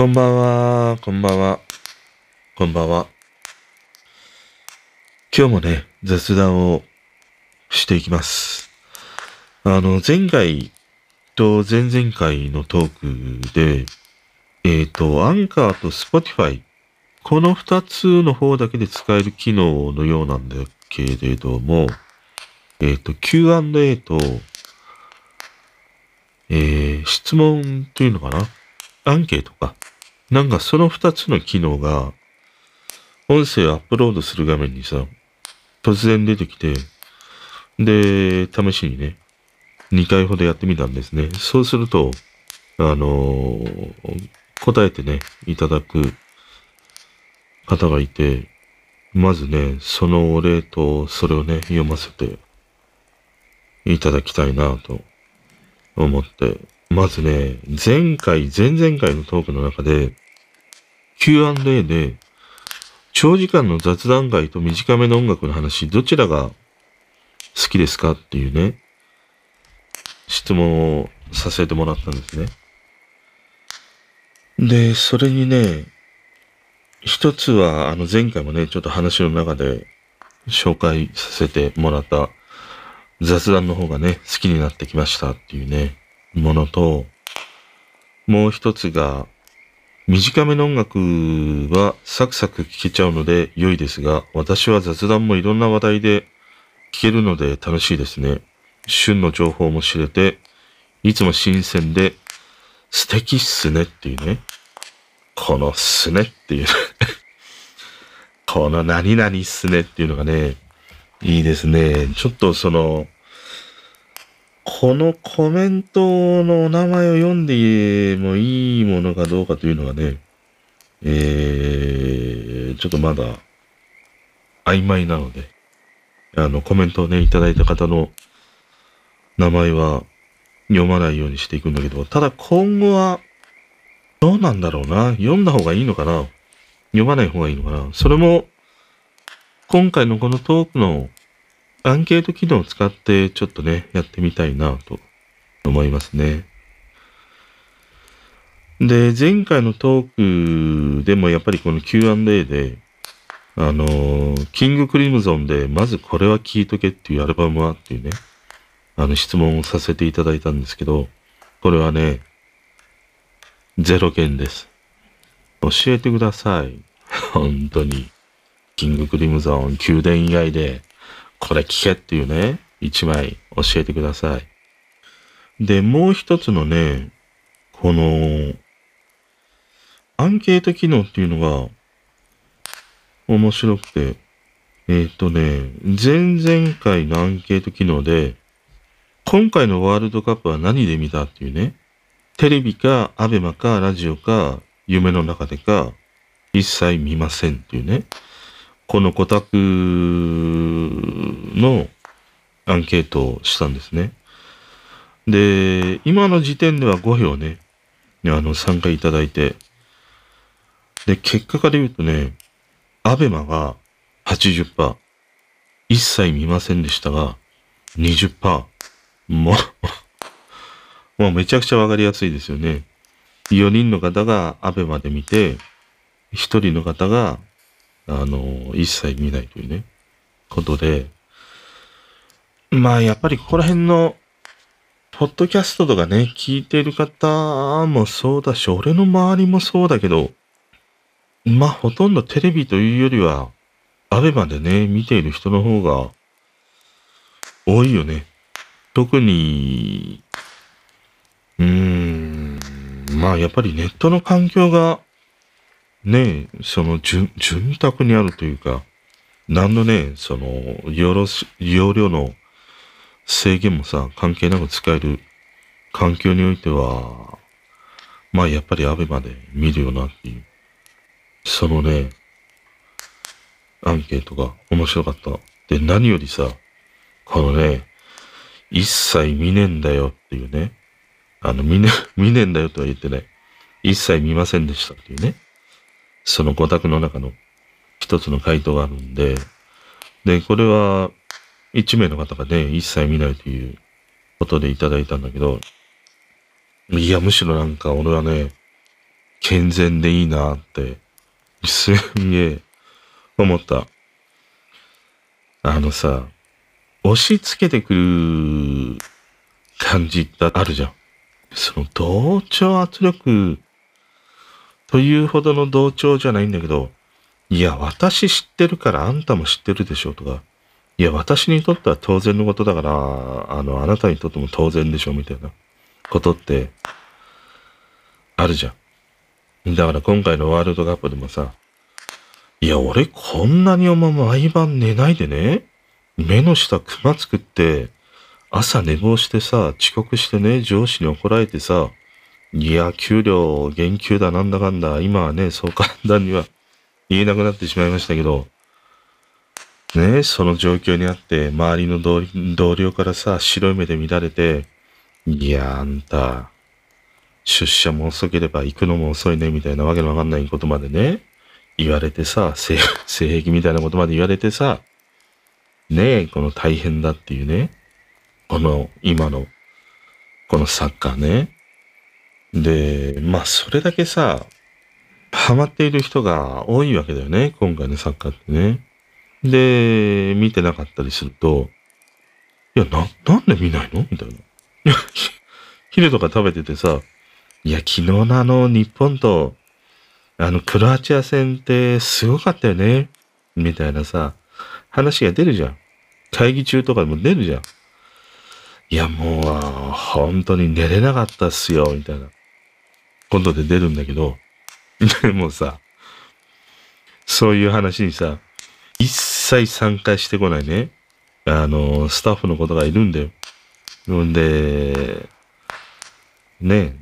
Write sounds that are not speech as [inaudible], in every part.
こんばんは、こんばんは、こんばんは。今日もね、雑談をしていきます。あの、前回と前々回のトークで、えっ、と、アンカーとスポティファイ、この二つの方だけで使える機能のようなんだけれども、えっ、と、Q&A と、えー、質問というのかな？アンケートか。なんかその二つの機能が、音声をアップロードする画面にさ、突然出てきて、で、試しにね、2回ほどやってみたんですね。そうすると、あのー答えてね、いただく方がいて、まずね、そのお礼と、それをね、読ませていただきたいなと思って、まずね、前回、前々回のトークの中で、Q&A で、長時間の雑談会と短めの音楽の話、どちらが好きですかっていうね、質問をさせてもらったんですね。で、それにね、一つは、あの前回もね、ちょっと話の中で紹介させてもらった雑談の方がね、好きになってきましたっていうね、ものと、もう一つが、短めの音楽はサクサク聴けちゃうので良いですが、私は雑談もいろんな話題で聞けるので楽しいですね。旬の情報も知れて、いつも新鮮で素敵っすねっていうね。このすねっていう。[laughs] この何々っすねっていうのがね、いいですね。ちょっとその、このコメントのお名前を読んでもいいものかどうかというのがね、えー、ちょっとまだ曖昧なので、あの、コメントをね、いただいた方の名前は読まないようにしていくんだけど、ただ今後は、どうなんだろうな。読んだ方がいいのかな読まない方がいいのかなそれも、今回のこのトークのアンケート機能を使ってちょっとね、やってみたいなと思いますね。で、前回のトークでもやっぱりこの Q&A で、あのキングクリムゾンで、まずこれは聴いとけっていうアルバムはっていうね、あの質問をさせていただいたんですけど、これはね、ゼロ件です。教えてください。本当に。キングクリムゾン、宮殿以外で、これ聞けっていうね、一枚教えてください。で、もう一つのね、この、アンケート機能っていうのが、面白くて、えっ、とね、前々回のアンケート機能で、今回のワールドカップは何で見たっていうね、テレビか、アベマか、ラジオか、夢の中でか、一切見ませんっていうね、この5択のアンケートをしたんですね。で、今の時点では5票ね、あの、参加いただいて、で、結果から言うとね、アベマが80%、一切見ませんでしたが、20%、もう、もうめちゃくちゃわかりやすいですよね。4人の方がアベマで見て、1人の方が、あの、一切見ないというね、ことで、まあやっぱりここら辺の、ポッドキャストとかね、聞いてる方もそうだし、俺の周りもそうだけど、まあほとんどテレビというよりは、アベマでね、見ている人の方が多いよね。特に、うーん、まあやっぱりネットの環境が、ね、その潤、潤沢にあるというか、何のね、その、容量す容量の制限もさ、関係なく使える環境においては、まあやっぱりアベマで見るよなっていう、そのね、アンケートが面白かった。で、何よりさ、このね、一切見ねえんだよっていうね、あの、見ね、見ねえんだよとは言ってない。一切見ませんでしたっていうね。その五択の中の一つの回答があるんで、で、これは、一名の方がね、一切見ないということでいただいたんだけど、いや、むしろなんか俺はね、健全でいいなって、すんげえ思った。あのさ、押し付けてくる感じってあるじゃん。その同調圧力というほどの同調じゃないんだけど、いや、私知ってるからあんたも知ってるでしょとか、いや、私にとっては当然のことだから、あの、あなたにとっても当然でしょみたいなことって、あるじゃん。だから今回のワールドカップでもさ、いや、俺こんなにお前毎晩寝ないでね、目の下クマ作って、朝寝坊してさ、遅刻してね、上司に怒られてさ、いや、給料減給だなんだかんだ、今はね、そう簡単には言えなくなってしまいましたけど、ね、その状況にあって、周りの同僚からさ、白い目で見られて、いや、あんた、出社も遅ければ行くのも遅いね、みたいなわけのわかんないことまでね、言われてさ、性 [laughs] 性癖みたいなことまで言われてさ、ねえ、この大変だっていうね、この今の、このサッカーね。で、まあそれだけさ、ハマっている人が多いわけだよね、今回のサッカーってね。で、見てなかったりすると、いや、な、なんで見ないの？みたいな。いや、昼とか食べててさ、いや、昨日のあの日本と、あのクロアチア戦ってすごかったよね。みたいなさ、話が出るじゃん。会議中とかでも出るじゃん。いや、もう、本当に寝れなかったっすよ、みたいな。今度で出るんだけど、で [laughs] もさ、そういう話にさ、一切参加してこないね。あの、スタッフのことがいるんだよ。んで、ね、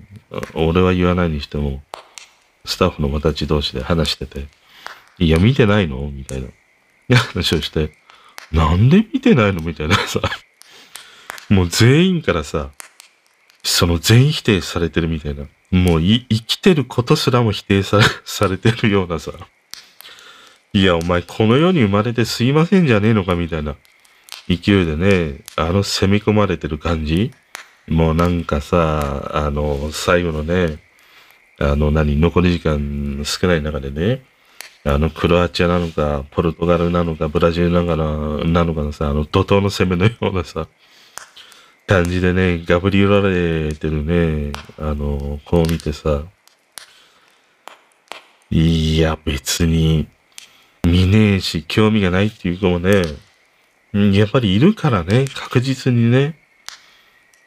俺は言わないにしても、スタッフの子たち同士で話してて、いや、見てないの？みたいな。話をして、なんで見てないの？みたいなさ。もう全員からさ、その全否定されてるみたいな。もうい生きてることすらも否定さ [laughs] されてるようなさ。いや、お前この世に生まれてすいませんじゃねえのかみたいな。勢いでね、あの攻め込まれてる感じ。もうなんかさ、あの、最後のね、あの何、残り時間少ない中でね、あの、クロアチアなのか、ポルトガルなのか、ブラジルなのかなのかのさ、あの、怒涛の攻めのようなさ、感じでね、ガブリ寄られてるね、あの、こう見てさ、いや、別に、見ねえし、興味がないっていう子もね、やっぱりいるからね、確実にね。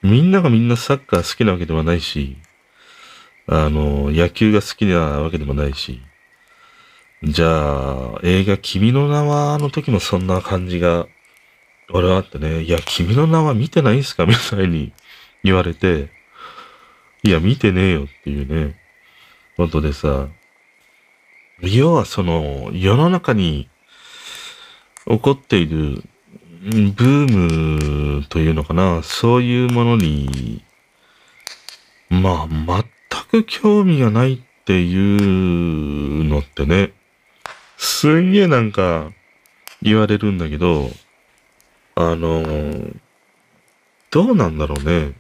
みんながみんなサッカー好きなわけではないし、あの、野球が好きなわけでもないし、じゃあ、映画君の名はの時もそんな感じが、俺はあってね、いや、君の名は見てないんすか？みたいに言われて、いや、見てねえよっていうね、ことでさ、要はその、世の中に起こっているブームというのかな、そういうものに、まあ、全く興味がないっていうのってね、すんげえなんか言われるんだけど、あの、どうなんだろうね。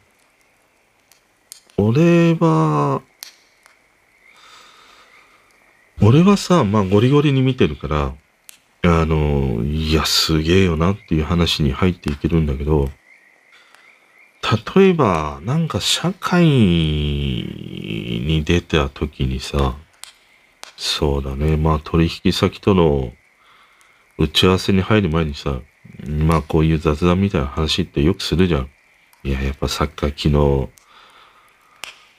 俺は、俺はさ、まあゴリゴリに見てるから、あの、いや、すげえよなっていう話に入っていけるんだけど、例えば、なんか社会に出た時にさ、そうだね、まあ取引先との打ち合わせに入る前にさ、まあこういう雑談みたいな話ってよくするじゃん。いや、やっぱサッカー昨日、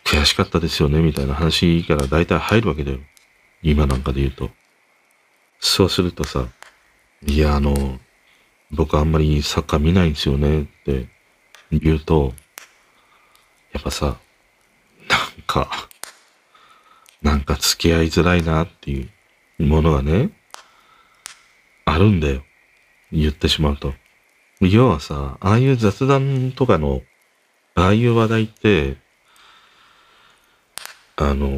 悔しかったですよね、みたいな話から大体入るわけだよ。今なんかで言うと。そうするとさ、いや、あの、僕あんまりサッカー見ないんですよねって言うと、やっぱさ、なんか、なんか付き合いづらいなっていうものがね、あるんだよ。言ってしまうと。要はさ、ああいう雑談とかの、ああいう話題って、あの、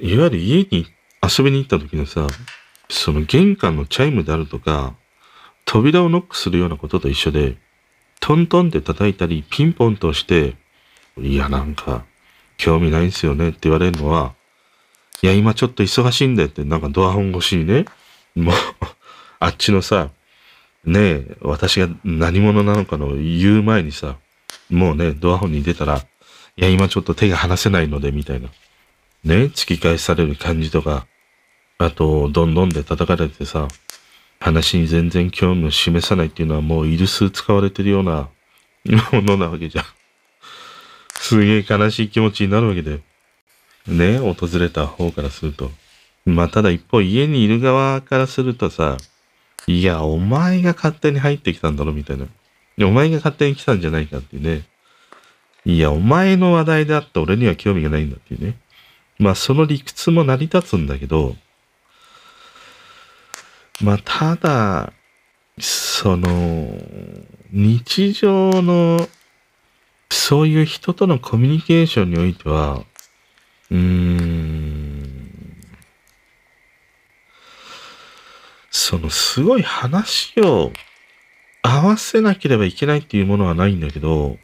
いわゆる家に遊びに行った時のさ、その玄関のチャイムであるとか、扉をノックするようなことと一緒で、トントンって叩いたり、ピンポンとして、いや、なんか、興味ないんすよねって言われるのは、いや、今ちょっと忙しいんだよって、なんかドアホン越しにね、もう、あっちのさ、ねえ、私が何者なのかの言う前にさ、もうね、ドアホンに出たら、いや、今ちょっと手が離せないので、みたいな。ね、突き返される感じとか、あと、どんどんで叩かれてさ、話に全然興味を示さないっていうのはもうイルス使われてるようなものなわけじゃん。[laughs] すげえ悲しい気持ちになるわけだよ。ね、訪れた方からすると。まあ、ただ一方家にいる側からするとさ、いや、お前が勝手に入ってきたんだろ、みたいな。お前が勝手に来たんじゃないかっていうね。いや、お前の話題であって俺には興味がないんだっていうね。まあ、その理屈も成り立つんだけど、まあ、ただ、その、日常の、そういう人とのコミュニケーションにおいては、うーん、そのすごい話を合わせなければいけないっていうものはないんだけど、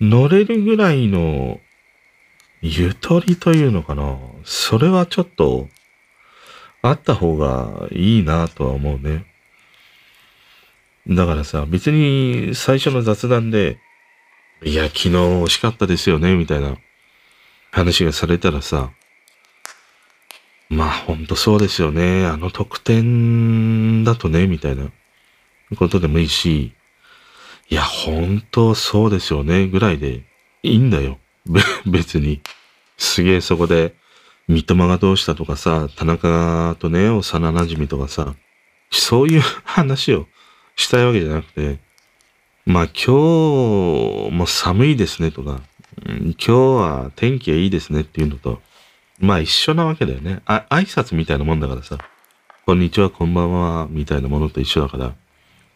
乗れるぐらいのゆとりというのかな。それはちょっとあった方がいいなとは思うね。だからさ、別に最初の雑談で、いや、昨日惜しかったですよね、みたいな話がされたらさ、まあほんとそうですよね。あの特典だとね、みたいな。ことでもいいし、いや、ほんとそうですよね、ぐらいで。いいんだよ。別に。すげえそこで、三笘がどうしたとかさ、田中とね、幼馴染とかさ、そういう話をしたいわけじゃなくて、まあ今日も寒いですねとか、今日は天気がいいですねっていうのと、まあ一緒なわけだよね。あ、挨拶みたいなもんだからさ、こんにちは、こんばんは、みたいなものと一緒だから。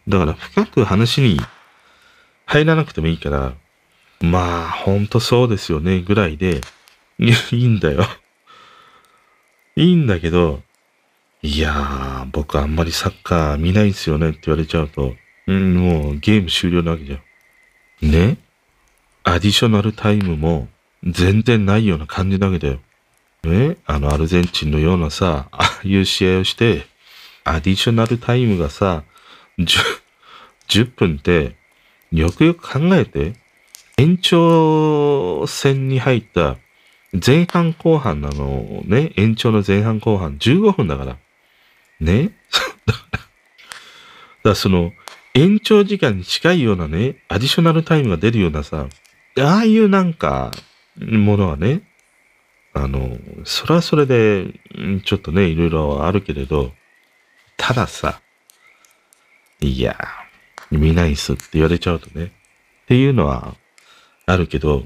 だから深く話に入らなくてもいいから、まあ、ほんとそうですよね、ぐらいで、いいんだよ。いいんだけど、いやー、僕あんまりサッカー見ないんすよねって言われちゃうと、うん、もうゲーム終了なわけじゃん。ね？アディショナルタイムも全然ないような感じなわけだよ。ねあのアルゼンチンのようなさ、ああいう試合をして、アディショナルタイムがさ、10, 10分って、よくよく考えて、延長戦に入った前半後半なのね、延長の前半後半15分だから。ね [laughs] だからその、延長時間に近いようなね、アディショナルタイムが出るようなさ、ああいうなんか、ものはね、あの、それはそれで、ちょっとね、いろいろあるけれど、たださ、いや、見ないっすって言われちゃうとね、っていうのはあるけど、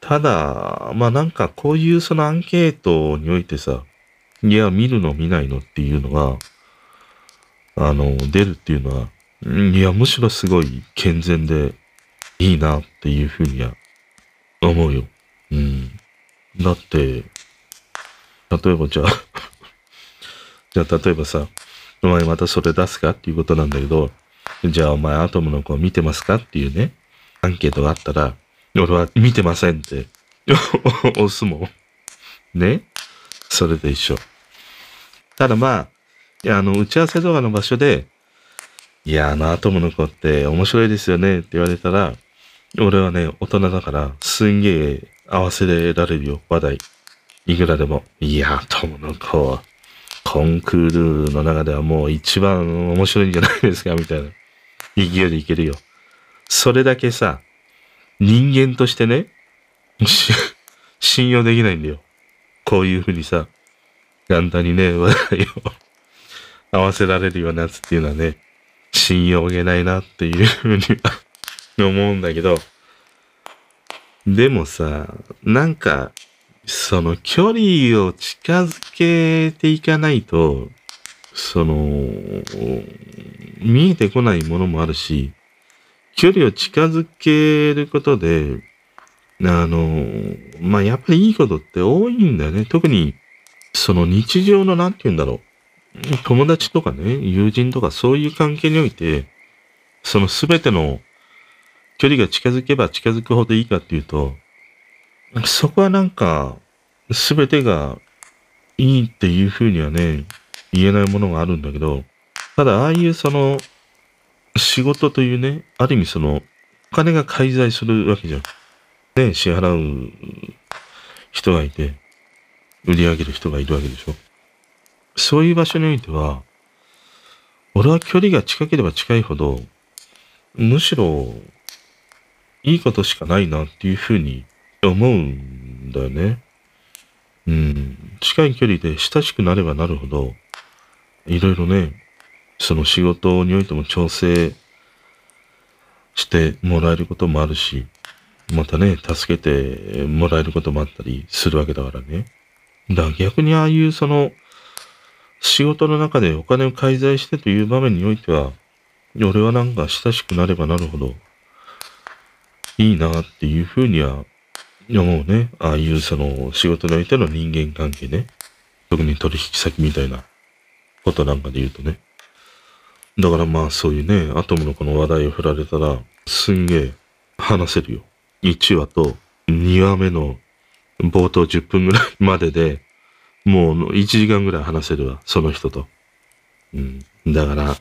ただ、まあなんかこういうそのアンケートにおいてさ、いや、見るの見ないのっていうのが、あの、出るっていうのは、いや、むしろすごい健全でいいなっていうふうには思うよ。うん。だって、例えばじゃあ [laughs] じゃあ例えばさ、お前またそれ出すかっていうことなんだけど、じゃあお前アトムの子見てますかっていうね、アンケートがあったら、俺は見てませんって [laughs] 押すもん。ね？それで一緒。ただまあ、いや、あの、打ち合わせ動画の場所で、いや、あの、アトムの子って面白いですよねって言われたら、俺はね、大人だから、すんげえ合わせられるよ、話題。いくらでも。いや、アトムの子は、コンクールの中ではもう一番面白いんじゃないですか、みたいな。勢いでいけるよ。それだけさ、人間としてね、[laughs] 信用できないんだよ。こういうふうにさ、簡単にね、話題を [laughs] 合わせられるようなやつっていうのはね、信用げないなっていうふうに [laughs] 思うんだけど、でもさ、なんか、その距離を近づけていかないと、その、見えてこないものもあるし、距離を近づけることで、あの、まあ、やっぱりいいことって多いんだよね。特に、その日常のなんて言うんだろう。友達とかね、友人とかそういう関係において、その全ての距離が近づけば近づくほどいいかっていうと、そこはなんか、すべてがいいっていうふうにはね、言えないものがあるんだけど、ただ、ああいうその、仕事というね、ある意味その、お金が介在するわけじゃん。ね、支払う人がいて、売り上げる人がいるわけでしょ。そういう場所においては、俺は距離が近ければ近いほど、むしろ、いいことしかないなっていうふうに思うんだよね。うん。近い距離で親しくなればなるほど、いろいろね、その仕事においても調整してもらえることもあるし、またね、助けてもらえることもあったりするわけだからね。だから逆にああいうその、仕事の中でお金を介在してという場面においては、俺はなんか親しくなればなるほど、いいなっていうふうには思うね。ああいうその仕事においての人間関係ね。特に取引先みたいなことなんかで言うとね。だからまあそういうね、アトムのこの話題を振られたら、すんげえ話せるよ。1話と2話目の冒頭10分ぐらいまでで、もう1時間ぐらい話せるわ、その人と。うん。だから、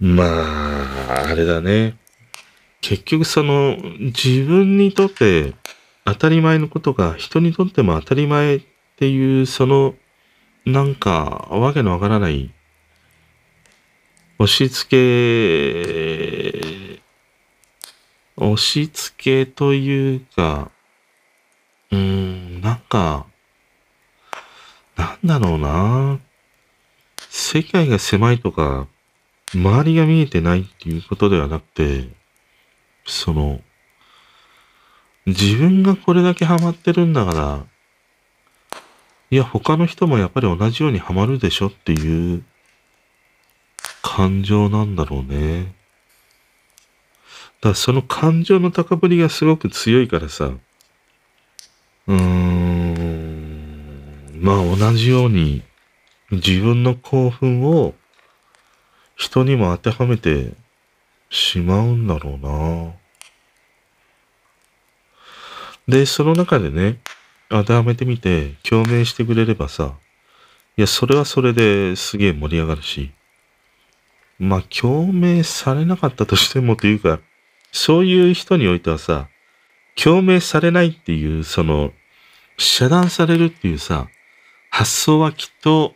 まあ、あれだね。結局その、自分にとって当たり前のことが人にとっても当たり前っていう、その、なんか、わけのわからない押し付け、押し付けというか、うーん、なんか、なんだろうな。世界が狭いとか、周りが見えてないっていうことではなくて、その、自分がこれだけハマってるんだから、いや、他の人もやっぱり同じようにハマるでしょっていう感情なんだろうね。だからその感情の高ぶりがすごく強いからさ、うーん、まあ同じように自分の興奮を人にも当てはめてしまうんだろうな。で、その中でね、当てはめてみて共鳴してくれればさ、いや、それはそれですげえ盛り上がるし、まあ、共鳴されなかったとしてもというか、そういう人においてはさ、共鳴されないっていう、その、遮断されるっていうさ、発想はきっと、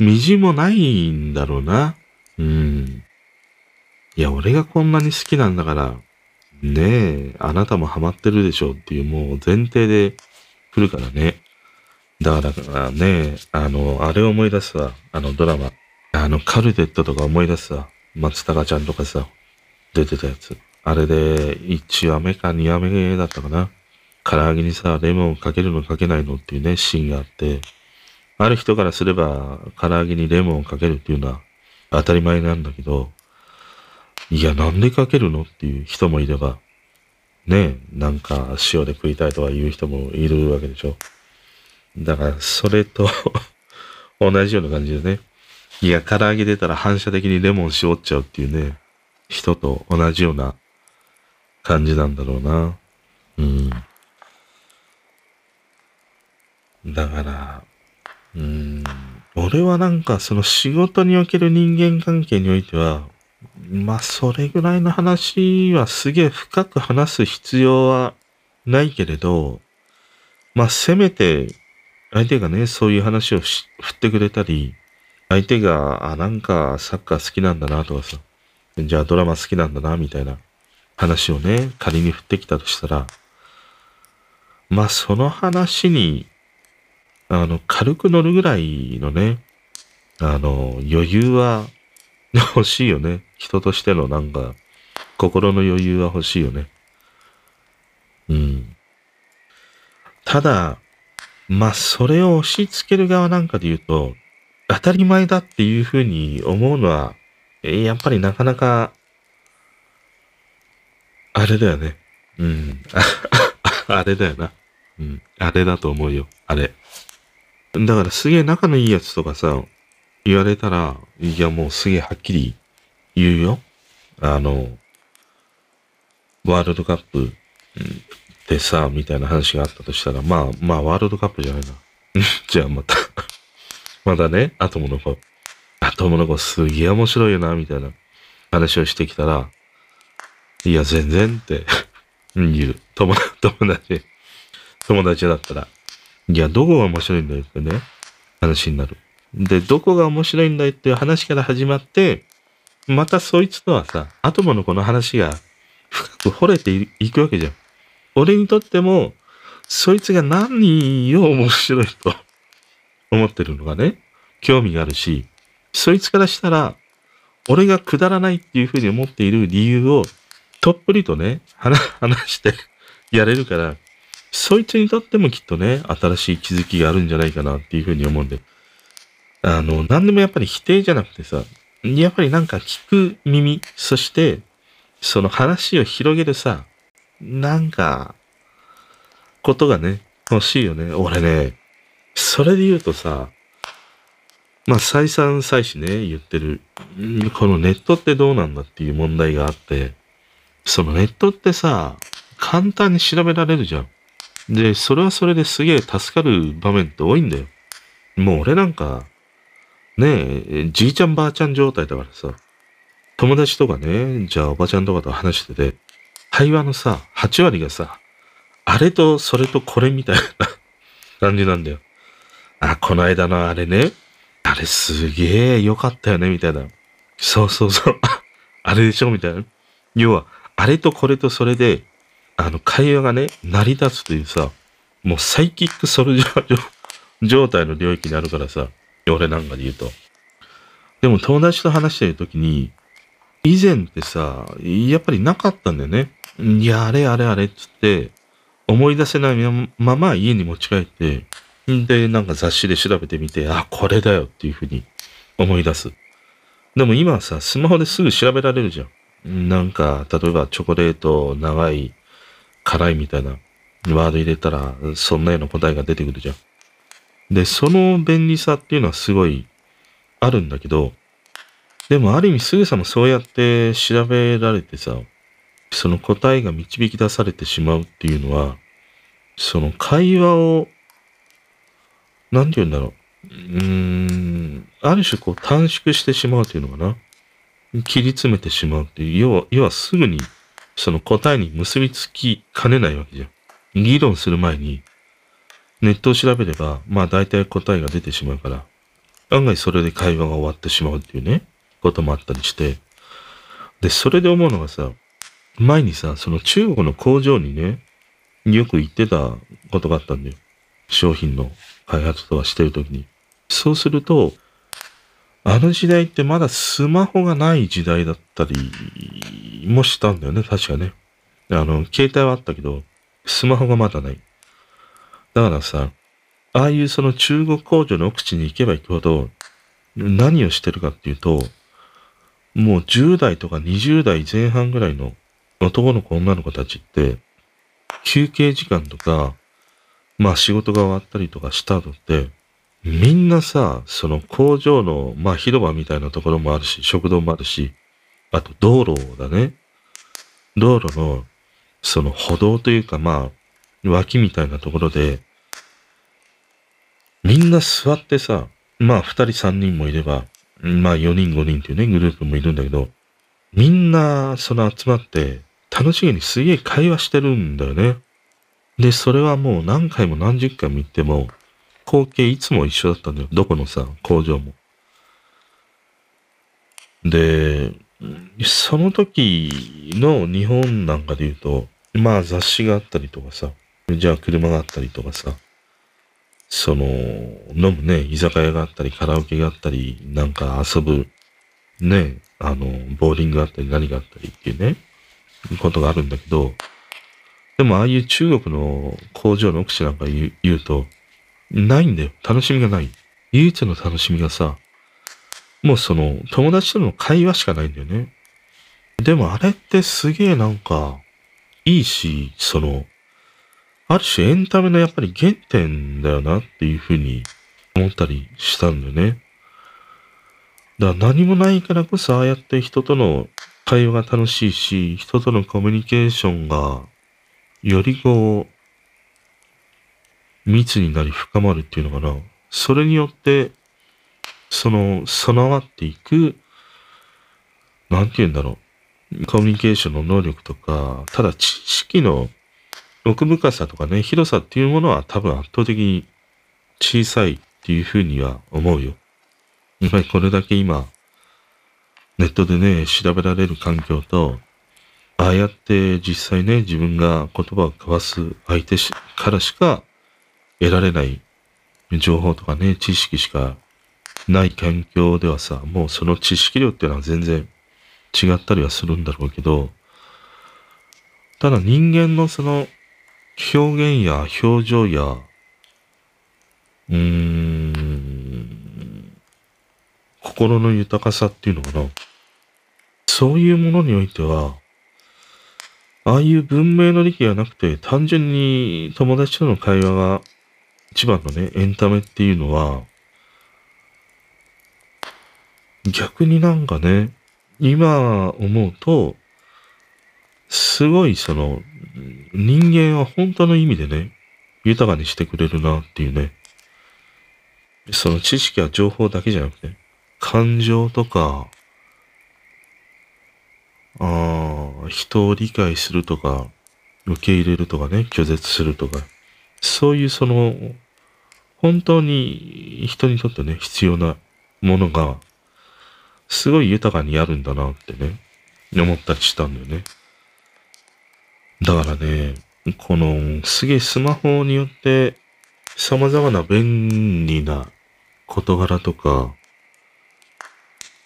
みじもないんだろうな。うん。いや、俺がこんなに好きなんだから、ねえ、あなたもハマってるでしょっていうもう前提で来るからね。だからね、あの、あれを思い出すわ。あのドラマ。あの、カルテットとか思い出すわ。松高ちゃんとかさ、出てたやつ。あれで、1話目か2話目だったかな。唐揚げにさ、レモンかけるのかけないのっていうね、シーンがあって、ある人からすれば、唐揚げにレモンをかけるっていうのは当たり前なんだけど、いや、なんでかけるのっていう人もいれば、ねなんか塩で食いたいとか言う人もいるわけでしょ。だから、それと [laughs] 同じような感じでね。いや、唐揚げ出たら反射的にレモン絞っちゃうっていうね、人と同じような感じなんだろうな。うん。だから、うん、俺はなんかその仕事における人間関係においては、まあそれぐらいの話はすげえ深く話す必要はないけれど、まあせめて相手がね、そういう話を振ってくれたり、相手が、あ、なんかサッカー好きなんだなとかさ、じゃあドラマ好きなんだな、みたいな話をね、仮に振ってきたとしたら、まあその話に、あの、軽く乗るぐらいのね、あの、余裕は [laughs] 欲しいよね。人としてのなんか、心の余裕は欲しいよね。うん。ただ、まあ、それを押し付ける側なんかで言うと、当たり前だっていうふうに思うのは、えやっぱりなかなか、あれだよね。うん。[laughs] あれだよな。うん。あれだと思うよ。あれ。だからすげえ仲のいいやつとかさ、言われたら、いやもうすげえはっきり言うよ。あの、ワールドカップ、でさ、みたいな話があったとしたら、まあ、まあ、ワールドカップじゃないな。[laughs] じゃあまた [laughs] まだね、アトムの子。アトムの子すげえ面白いよな、みたいな話をしてきたら、いや、全然って [laughs] 言う。友達、友達だったら。いや、どこが面白いんだよってね、話になる。で、どこが面白いんだよっていう話から始まって、またそいつとはさ、アトムのこの話が深く掘れていくわけじゃん。俺にとっても、そいつが何を面白いと思ってるのがね、興味があるし、そいつからしたら、俺がくだらないっていうふうに思っている理由を、とっぷりとね、話してやれるから、そいつにとってもきっとね、新しい気づきがあるんじゃないかなっていうふうに思うんで。あの、何でもやっぱり否定じゃなくてさ、やっぱりなんか聞く耳、そして、その話を広げるさ、なんか、ことがね、欲しいよね。俺ね、それで言うとさ、まあ再三再四ね、言ってる、このネットってどうなんだっていう問題があって、そのネットってさ、簡単に調べられるじゃん。で、それはそれですげえ助かる場面って多いんだよ。もう俺なんか、ねえ、じいちゃんばあちゃん状態だからさ、友達とかね、じゃあおばちゃんとかと話してて、会話のさ、8割がさ、あれとそれとこれみたいな [laughs] 感じなんだよ。あ、この間のあれね、あれすげえ良かったよね、みたいな。そうそうそう。[laughs] あれでしょみたいな。要は、あれとこれとそれで、あの、会話がね、成り立つというさ、もうサイキックソルジャー状態の領域にあるからさ、俺なんかで言うと。でも友達と話してる時に、以前ってさ、やっぱりなかったんだよね。いや、あれあれあれっつって、思い出せないまま家に持ち帰って、で、なんか雑誌で調べてみて、あ、これだよっていうふうに思い出す。でも今はさ、スマホですぐ調べられるじゃん。なんか、例えばチョコレート長い、辛いみたいなワード入れたら、そんなような答えが出てくるじゃん。で、その便利さっていうのはすごいあるんだけど、でもある意味すぐさまそうやって調べられてさ、その答えが導き出されてしまうっていうのは、その会話を、なんて言うんだろう。うーん、ある種こう短縮してしまうというのかな。切り詰めてしまうっていう、要は、要はすぐにその答えに結びつきかねないわけじゃん。議論する前に、ネットを調べれば、まあ大体答えが出てしまうから、案外それで会話が終わってしまうっていうね、こともあったりして、で、それで思うのがさ、前にさ、その中国の工場にね、よく行ってたことがあったんだよ。商品の開発とかしてるときに。そうすると、あの時代ってまだスマホがない時代だったりもしたんだよね、確かね。あの、携帯はあったけど、スマホがまだない。だからさ、ああいうその中国工場の奥地に行けば行くほど、何をしてるかっていうと、もう10代とか20代前半ぐらいの男の子女の子たちって、休憩時間とか、まあ仕事が終わったりとかした後って、みんなさ、その工場の、まあ広場みたいなところもあるし、食堂もあるし、あと道路だね。道路の、その歩道というかまあ、脇みたいなところで、みんな座ってさ、まあ二人三人もいれば、まあ四人五人っていうね、グループもいるんだけど、みんなその集まって楽しげにすげえ会話してるんだよね。で、それはもう何回も何十回も言っても、光景いつも一緒だったんだよ。どこのさ、工場も。で、その時の日本なんかで言うと、まあ雑誌があったりとかさ、じゃあ車があったりとかさ、その、飲むね、居酒屋があったり、カラオケがあったり、なんか遊ぶ、ね、あの、ボーリングがあったり、何があったりっていうね、ことがあるんだけど、でもああいう中国の工場の奥地なんか言うと、ないんだよ。楽しみがない。唯一の楽しみがさ、もうその、友達との会話しかないんだよね。でもあれってすげえなんか、いいし、その、ある種エンタメのやっぱり原点だよなっていうふうに思ったりしたんだよね。だから何もないからこそああやって人との会話が楽しいし、人とのコミュニケーションがよりこう、密になり深まるっていうのかな。それによって、その、備わっていく、なんて言うんだろう。コミュニケーションの能力とか、ただ知識の奥深さとかね、広さっていうものは多分圧倒的に小さいっていうふうには思うよ。やっぱりこれだけ今、ネットでね、調べられる環境と、ああやって実際ね、自分が言葉を交わす相手からしか得られない情報とかね、知識しかない環境ではさ、もうその知識量っていうのは全然違ったりはするんだろうけど、ただ人間のその表現や表情や、うーん、心の豊かさっていうのかな。そういうものにおいては、ああいう文明の利器がなくて、単純に友達との会話が一番のね、エンタメっていうのは、逆になんかね、今思うと、すごいその、人間は本当の意味でね、豊かにしてくれるなっていうね。その知識や情報だけじゃなくて、感情とか、ああ、人を理解するとか、受け入れるとかね、拒絶するとか、そういうその、本当に人にとってね、必要なものが、すごい豊かにあるんだなってね、思ったりしたんだよね。だからね、この、すげえスマホによって、様々な便利な事柄とか、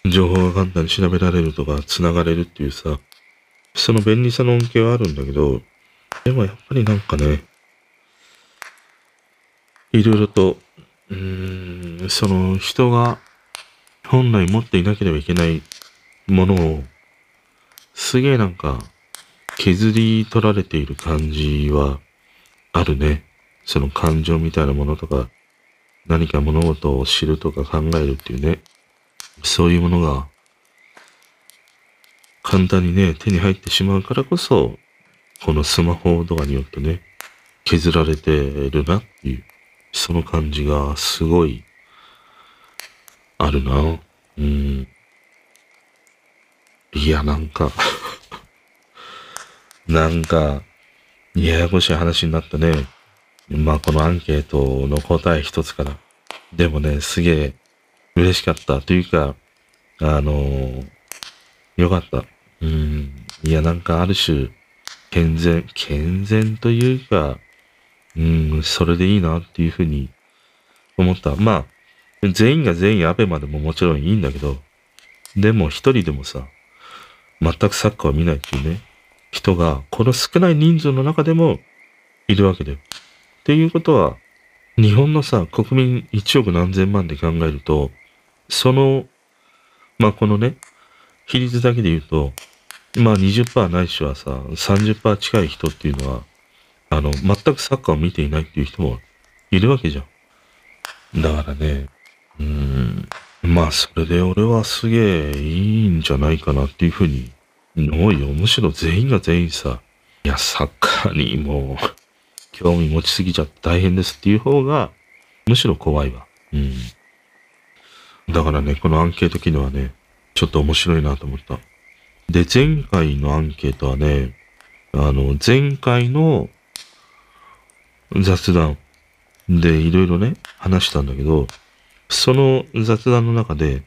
情報が簡単に調べられるとか、繋がれるっていうさ、その便利さの恩恵はあるんだけど、でもやっぱりなんかね、いろいろと、うーん、その人が本来持っていなければいけないものを、すげえなんか、削り取られている感じはあるね。その感情みたいなものとか、何か物事を知るとか考えるっていうね。そういうものが簡単にね、手に入ってしまうからこそ、このスマホとかによってね、削られてるなっていう、その感じがすごいあるな。うん。いや、なんかなんか、ややこしい話になったね。まあ、このアンケートの答え一つから。でもね、すげえ嬉しかったというか、あのー、よかった。うん。いや、なんかある種、健全、健全というか、うん、それでいいなっていうふうに思った。まあ、全員が全員アベマでももちろんいいんだけど、でも一人でもさ、全くサッカーを見ないっていうね、人が、この少ない人数の中でもいるわけだよ。っていうことは、日本のさ、国民1億何千万で考えると、その、まあ、このね、比率だけで言うと、まあ20%ないしはさ、30%近い人っていうのは、あの、全くサッカーを見ていないっていう人もいるわけじゃん。だからね、うん、まあそれで俺はすげえいいんじゃないかなっていうふうに思うよ。むしろ全員が全員さ、いや、サッカーにもう、興味持ちすぎちゃって大変ですっていう方が、むしろ怖いわ。うん。だからね、このアンケート機能はね、ちょっと面白いなと思った。で、前回のアンケートはね、あの、前回の雑談でいろいろね、話したんだけど、その雑談の中で、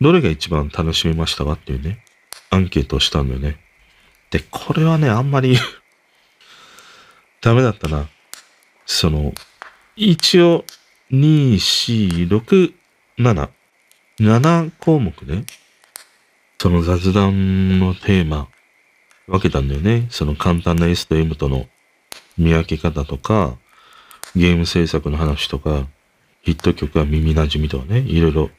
どれが一番楽しめましたかっていうね、アンケートをしたんだよね。で、これはね、あんまり [laughs] ダメだったな。その、一応、2、4、6、7、7項目で、その雑談のテーマ、分けたんだよね。その簡単な S と M との見分け方とか、ゲーム制作の話とか、ヒット曲は耳馴染みとかね、いろいろ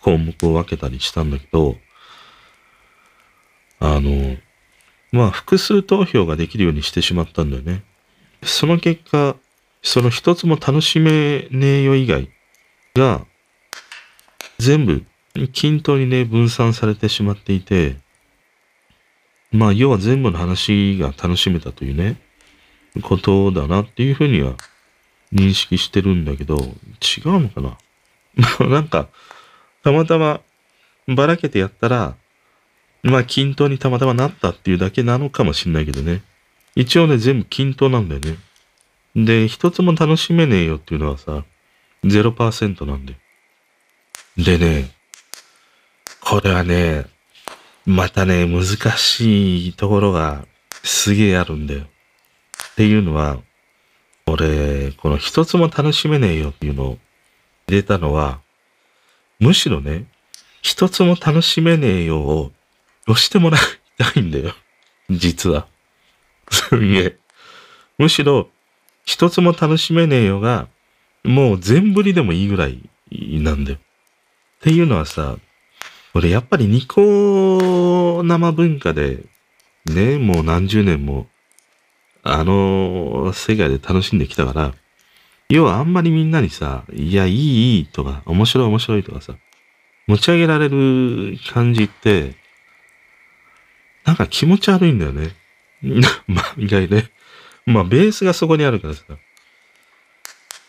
項目を分けたりしたんだけど、あの、まあ、複数投票ができるようにしてしまったんだよね。その結果、その一つも楽しめねえよ以外が、全部均等にね、分散されてしまっていて、まあ、要は全部の話が楽しめたというね、ことだなっていうふうには認識してるんだけど、違うのかな？[laughs] なんか、たまたまばらけてやったら、まあ均等にたまたまなったっていうだけなのかもしんないけどね。一応ね、全部均等なんだよね。で、一つも楽しめねえよっていうのはさ、0%なんで。でね、これはね、またね、難しいところがすげえあるんだよ。っていうのは、俺、この一つも楽しめねえよっていうのを入れたのは、むしろね、一つも楽しめねえよを押してもらいたいんだよ。実は。すげえ。むしろ、一つも楽しめねえよが、もう全振りでもいいぐらいなんだよ。っていうのはさ、俺やっぱりニコ生文化で、ね、もう何十年も、あの世界で楽しんできたから、要はあんまりみんなにさ、いや、いい、いいとか、面白い、面白いとかさ、持ち上げられる感じって、なんか気持ち悪いんだよね。[laughs] まあ、意外ね。まあ、ベースがそこにあるからさ。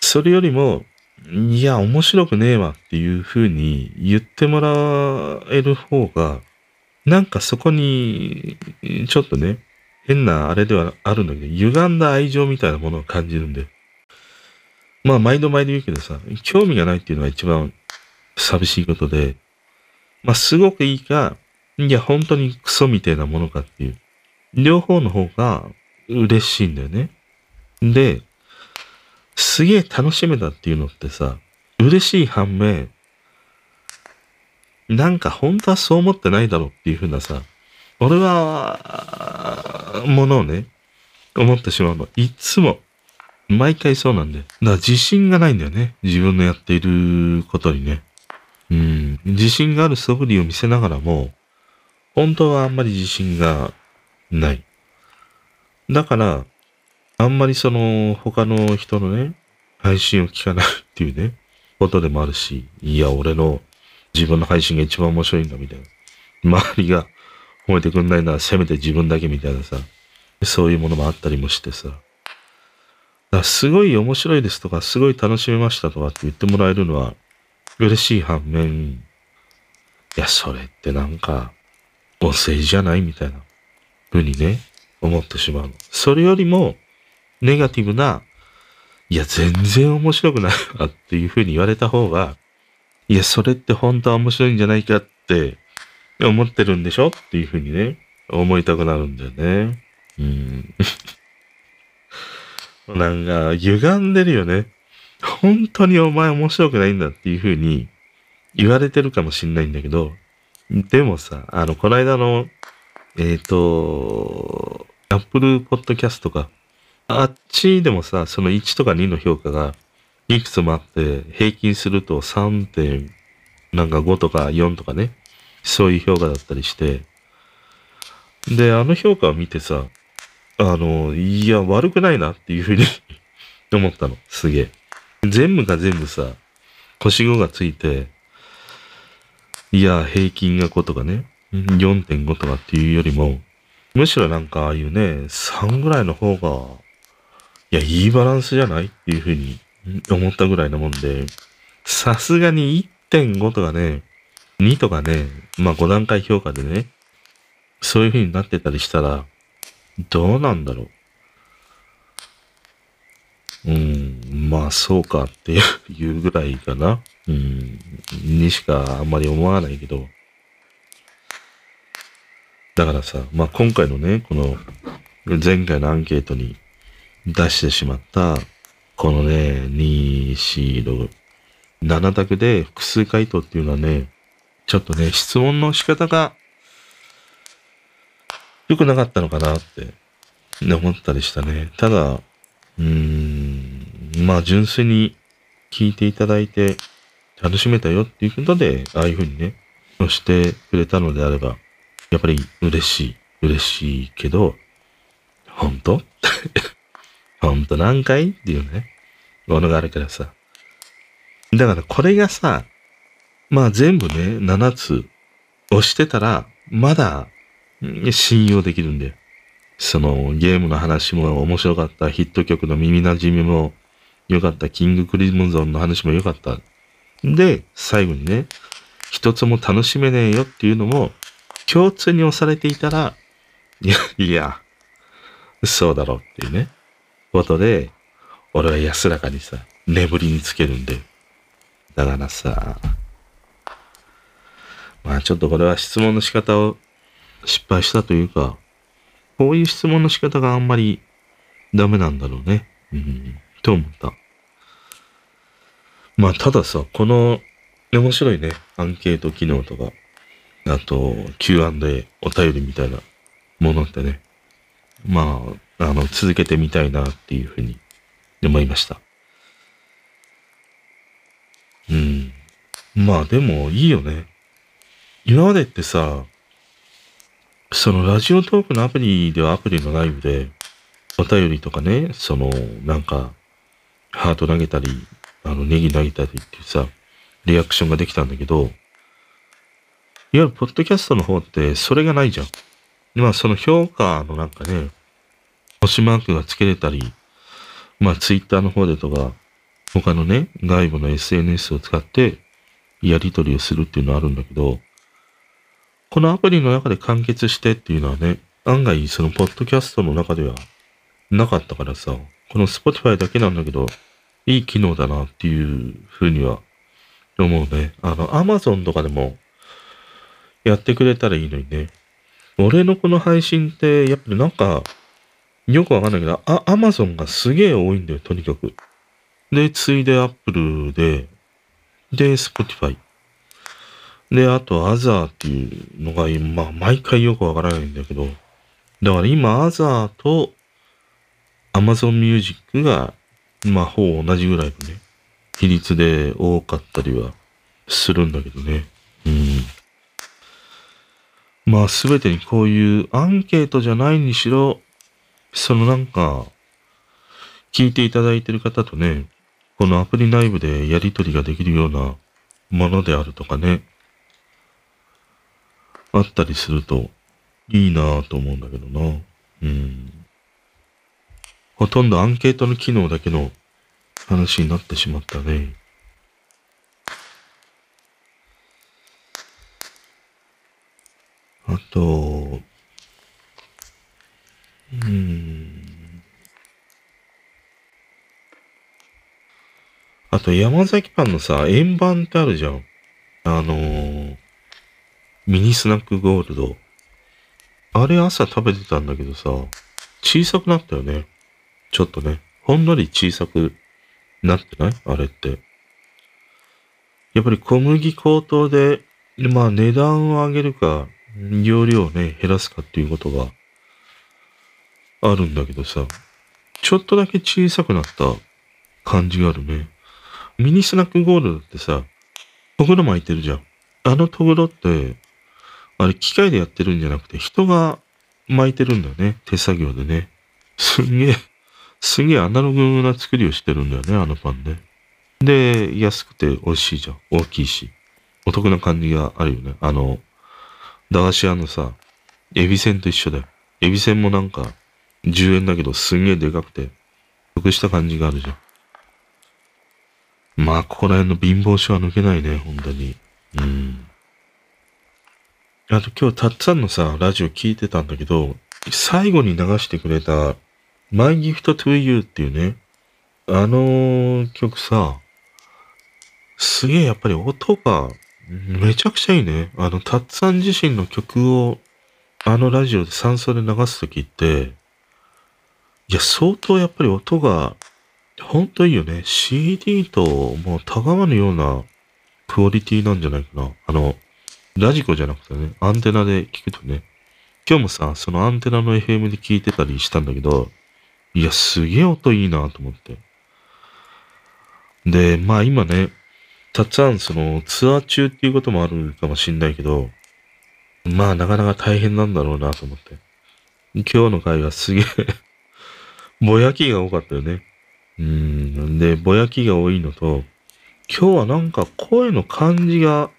それよりも、いや、面白くねえわっていう風に言ってもらえる方が、なんかそこに、ちょっとね、変なあれではあるんだけど、歪んだ愛情みたいなものを感じるんで。まあ、毎度毎度言うけどさ、興味がないっていうのが一番寂しいことで、まあ、すごくいいか、いや、本当にクソみたいなものかっていう。両方の方が嬉しいんだよね。で、すげえ楽しめたっていうのってさ、嬉しい反面、なんか本当はそう思ってないだろうっていうふうなさ、俺は、ものをね、思ってしまうの。いつも、毎回そうなんで。だから自信がないんだよね。自分のやっていることにね。うん。自信がある素振りを見せながらも、本当はあんまり自信がない。だから、あんまりその他の人のね、配信を聞かないっていうね、ことでもあるし、いや、俺の自分の配信が一番面白いんだみたいな。周りが褒めてくんないならせめて自分だけみたいなさ、そういうものもあったりもしてさ。だすごい面白いですとか、すごい楽しめましたとかって言ってもらえるのは嬉しい反面、いや、それってなんか、お世辞じゃないみたいなふうにね、思ってしまうの。それよりも、ネガティブな、いや、全然面白くないわっていうふうに言われた方が、いや、それって本当は面白いんじゃないかって思ってるんでしょ？っていうふうにね、思いたくなるんだよね。うん。[laughs] なんか、歪んでるよね。本当にお前面白くないんだっていうふうに言われてるかもしんないんだけど、でもさ、あの、この間の、えっ、ー、と、Apple Podcast とか、あっちでもさ、その1とか2の評価がいくつもあって、平均すると3点、なんか5とか4とかね、そういう評価だったりして、で、あの評価を見てさ、あの、いや、悪くないなっていうふうに [laughs] 思ったの。すげえ。全部が全部さ、星5がついて、いや、平均が5とかね、4.5とかっていうよりも、むしろなんかああいうね、3ぐらいの方が、いや、いいバランスじゃないっていうふうに思ったぐらいなもんで、さすがに1.5とかね、2とかね、まあ5段階評価でね、そういう風になってたりしたら、どうなんだろう。うん、まあそうかっていうぐらいかな。うん、にしかあんまり思わないけど。だからさ、まあ今回のね、この前回のアンケートに出してしまった、このね、2、4、6、7択で複数回答っていうのはね、ちょっとね、質問の仕方が良くなかったのかなって思ったりしたね。ただ、うーん、まあ純粋に聞いていただいて楽しめたよっていうことで、ああいうふうにね、押してくれたのであれば、やっぱり嬉しい、嬉しいけど、本当？[laughs] 本当何回っていうね、ものがあるからさ。だからこれがさ、まあ全部ね、7つ押してたら、まだ信用できるんだよ。そのゲームの話も面白かった、ヒット曲の耳馴染みも良かった、キングクリムゾンの話も良かった。で、最後にね、一つも楽しめねえよっていうのも共通に押されていたら、いや、いや、そうだろうっていうね、ことで、俺は安らかにさ、眠りにつけるんで。だからさ、まあちょっとこれは質問の仕方を失敗したというか、こういう質問の仕方があんまりダメなんだろうね。うん、と思った。まあたださ、この面白いね、アンケート機能とか、あと Q&A、お便りみたいなものってね、まあ、あの、続けてみたいなっていうふうに思いました。うん。まあでもいいよね。今までってさ、そのラジオトークのアプリではアプリのライブで、お便りとかね、その、なんか、ハート投げたり、あの、ネギ投げたりっていうさ、リアクションができたんだけど、いわゆるポッドキャストの方ってそれがないじゃん。まあその評価のなんかね、星マークがつけれたり、まあツイッターの方でとか、他のね、外部の SNS を使ってやり取りをするっていうのはあるんだけど、このアプリの中で完結してっていうのはね、案外そのポッドキャストの中ではなかったからさ、この Spotify だけなんだけど、いい機能だなっていうふうには思うね。あの、Amazon とかでもやってくれたらいいのにね。俺のこの配信って、やっぱりなんか、よくわかんないけど、あ、アマゾンがすげえ多いんだよ、とにかく。で、ついでアップルで、で、スポティファイ。で、あと、アザーっていうのが、まあ、毎回よくわからないんだけど、だから今、アザーと、アマゾンミュージックが、まあ、ほぼ同じぐらいのね、比率で多かったりはするんだけどね。うん。まあ、すべてにこういうアンケートじゃないにしろ、そのなんか、聞いていただいてる方とね、このアプリ内部でやり取りができるようなものであるとかね、あったりするといいなぁと思うんだけどな。うん。ほとんどアンケートの機能だけの話になってしまったね。あと、うん。あと、山崎パンのさ、円盤ってあるじゃん。あのー、ミニスナックゴールド。あれ朝食べてたんだけどさ、小さくなったよね。ちょっとね。ほんのり小さくなってない？あれって。やっぱり小麦高騰で、まあ値段を上げるか、容量をね、減らすかっていうことがあるんだけどさ、ちょっとだけ小さくなった感じがあるね。ミニスナックゴールドってさ、とぐろ巻いてるじゃん。あのとぐろって、あれ機械でやってるんじゃなくて人が巻いてるんだよね。手作業でね。すんげえ、すげえアナログな作りをしてるんだよね、あのパンね。で、安くて美味しいじゃん。大きいし。お得な感じがあるよね。あの、駄菓子屋のさ、エビせんと一緒だよ。エビせんもなんか、10円だけどすげえでかくて、得した感じがあるじゃん。まあ、ここら辺の貧乏症は抜けないね、本当に。うん。あと今日、たっつぁんのさ、ラジオ聞いてたんだけど、最後に流してくれた、My Gift to You っていうね、あの曲さ、すげえやっぱり音がめちゃくちゃいいね。あの、たっつぁん自身の曲をあのラジオで酸素で流すときって、いや、相当やっぱり音が、ほんといいよね。CD ともうたがわぬようなクオリティなんじゃないかな。あの、ラジコじゃなくてね、アンテナで聞くとね。今日もさ、そのアンテナの FM で聞いてたりしたんだけど、いや、すげえ音いいなと思って。で、まあ今ね、たっつぁんそのツアー中っていうこともあるかもしんないけど、まあなかなか大変なんだろうなと思って。今日の回はすげえぼやきが多かったよね。うん。で、ぼやきが多いのと、今日はなんか声の感じが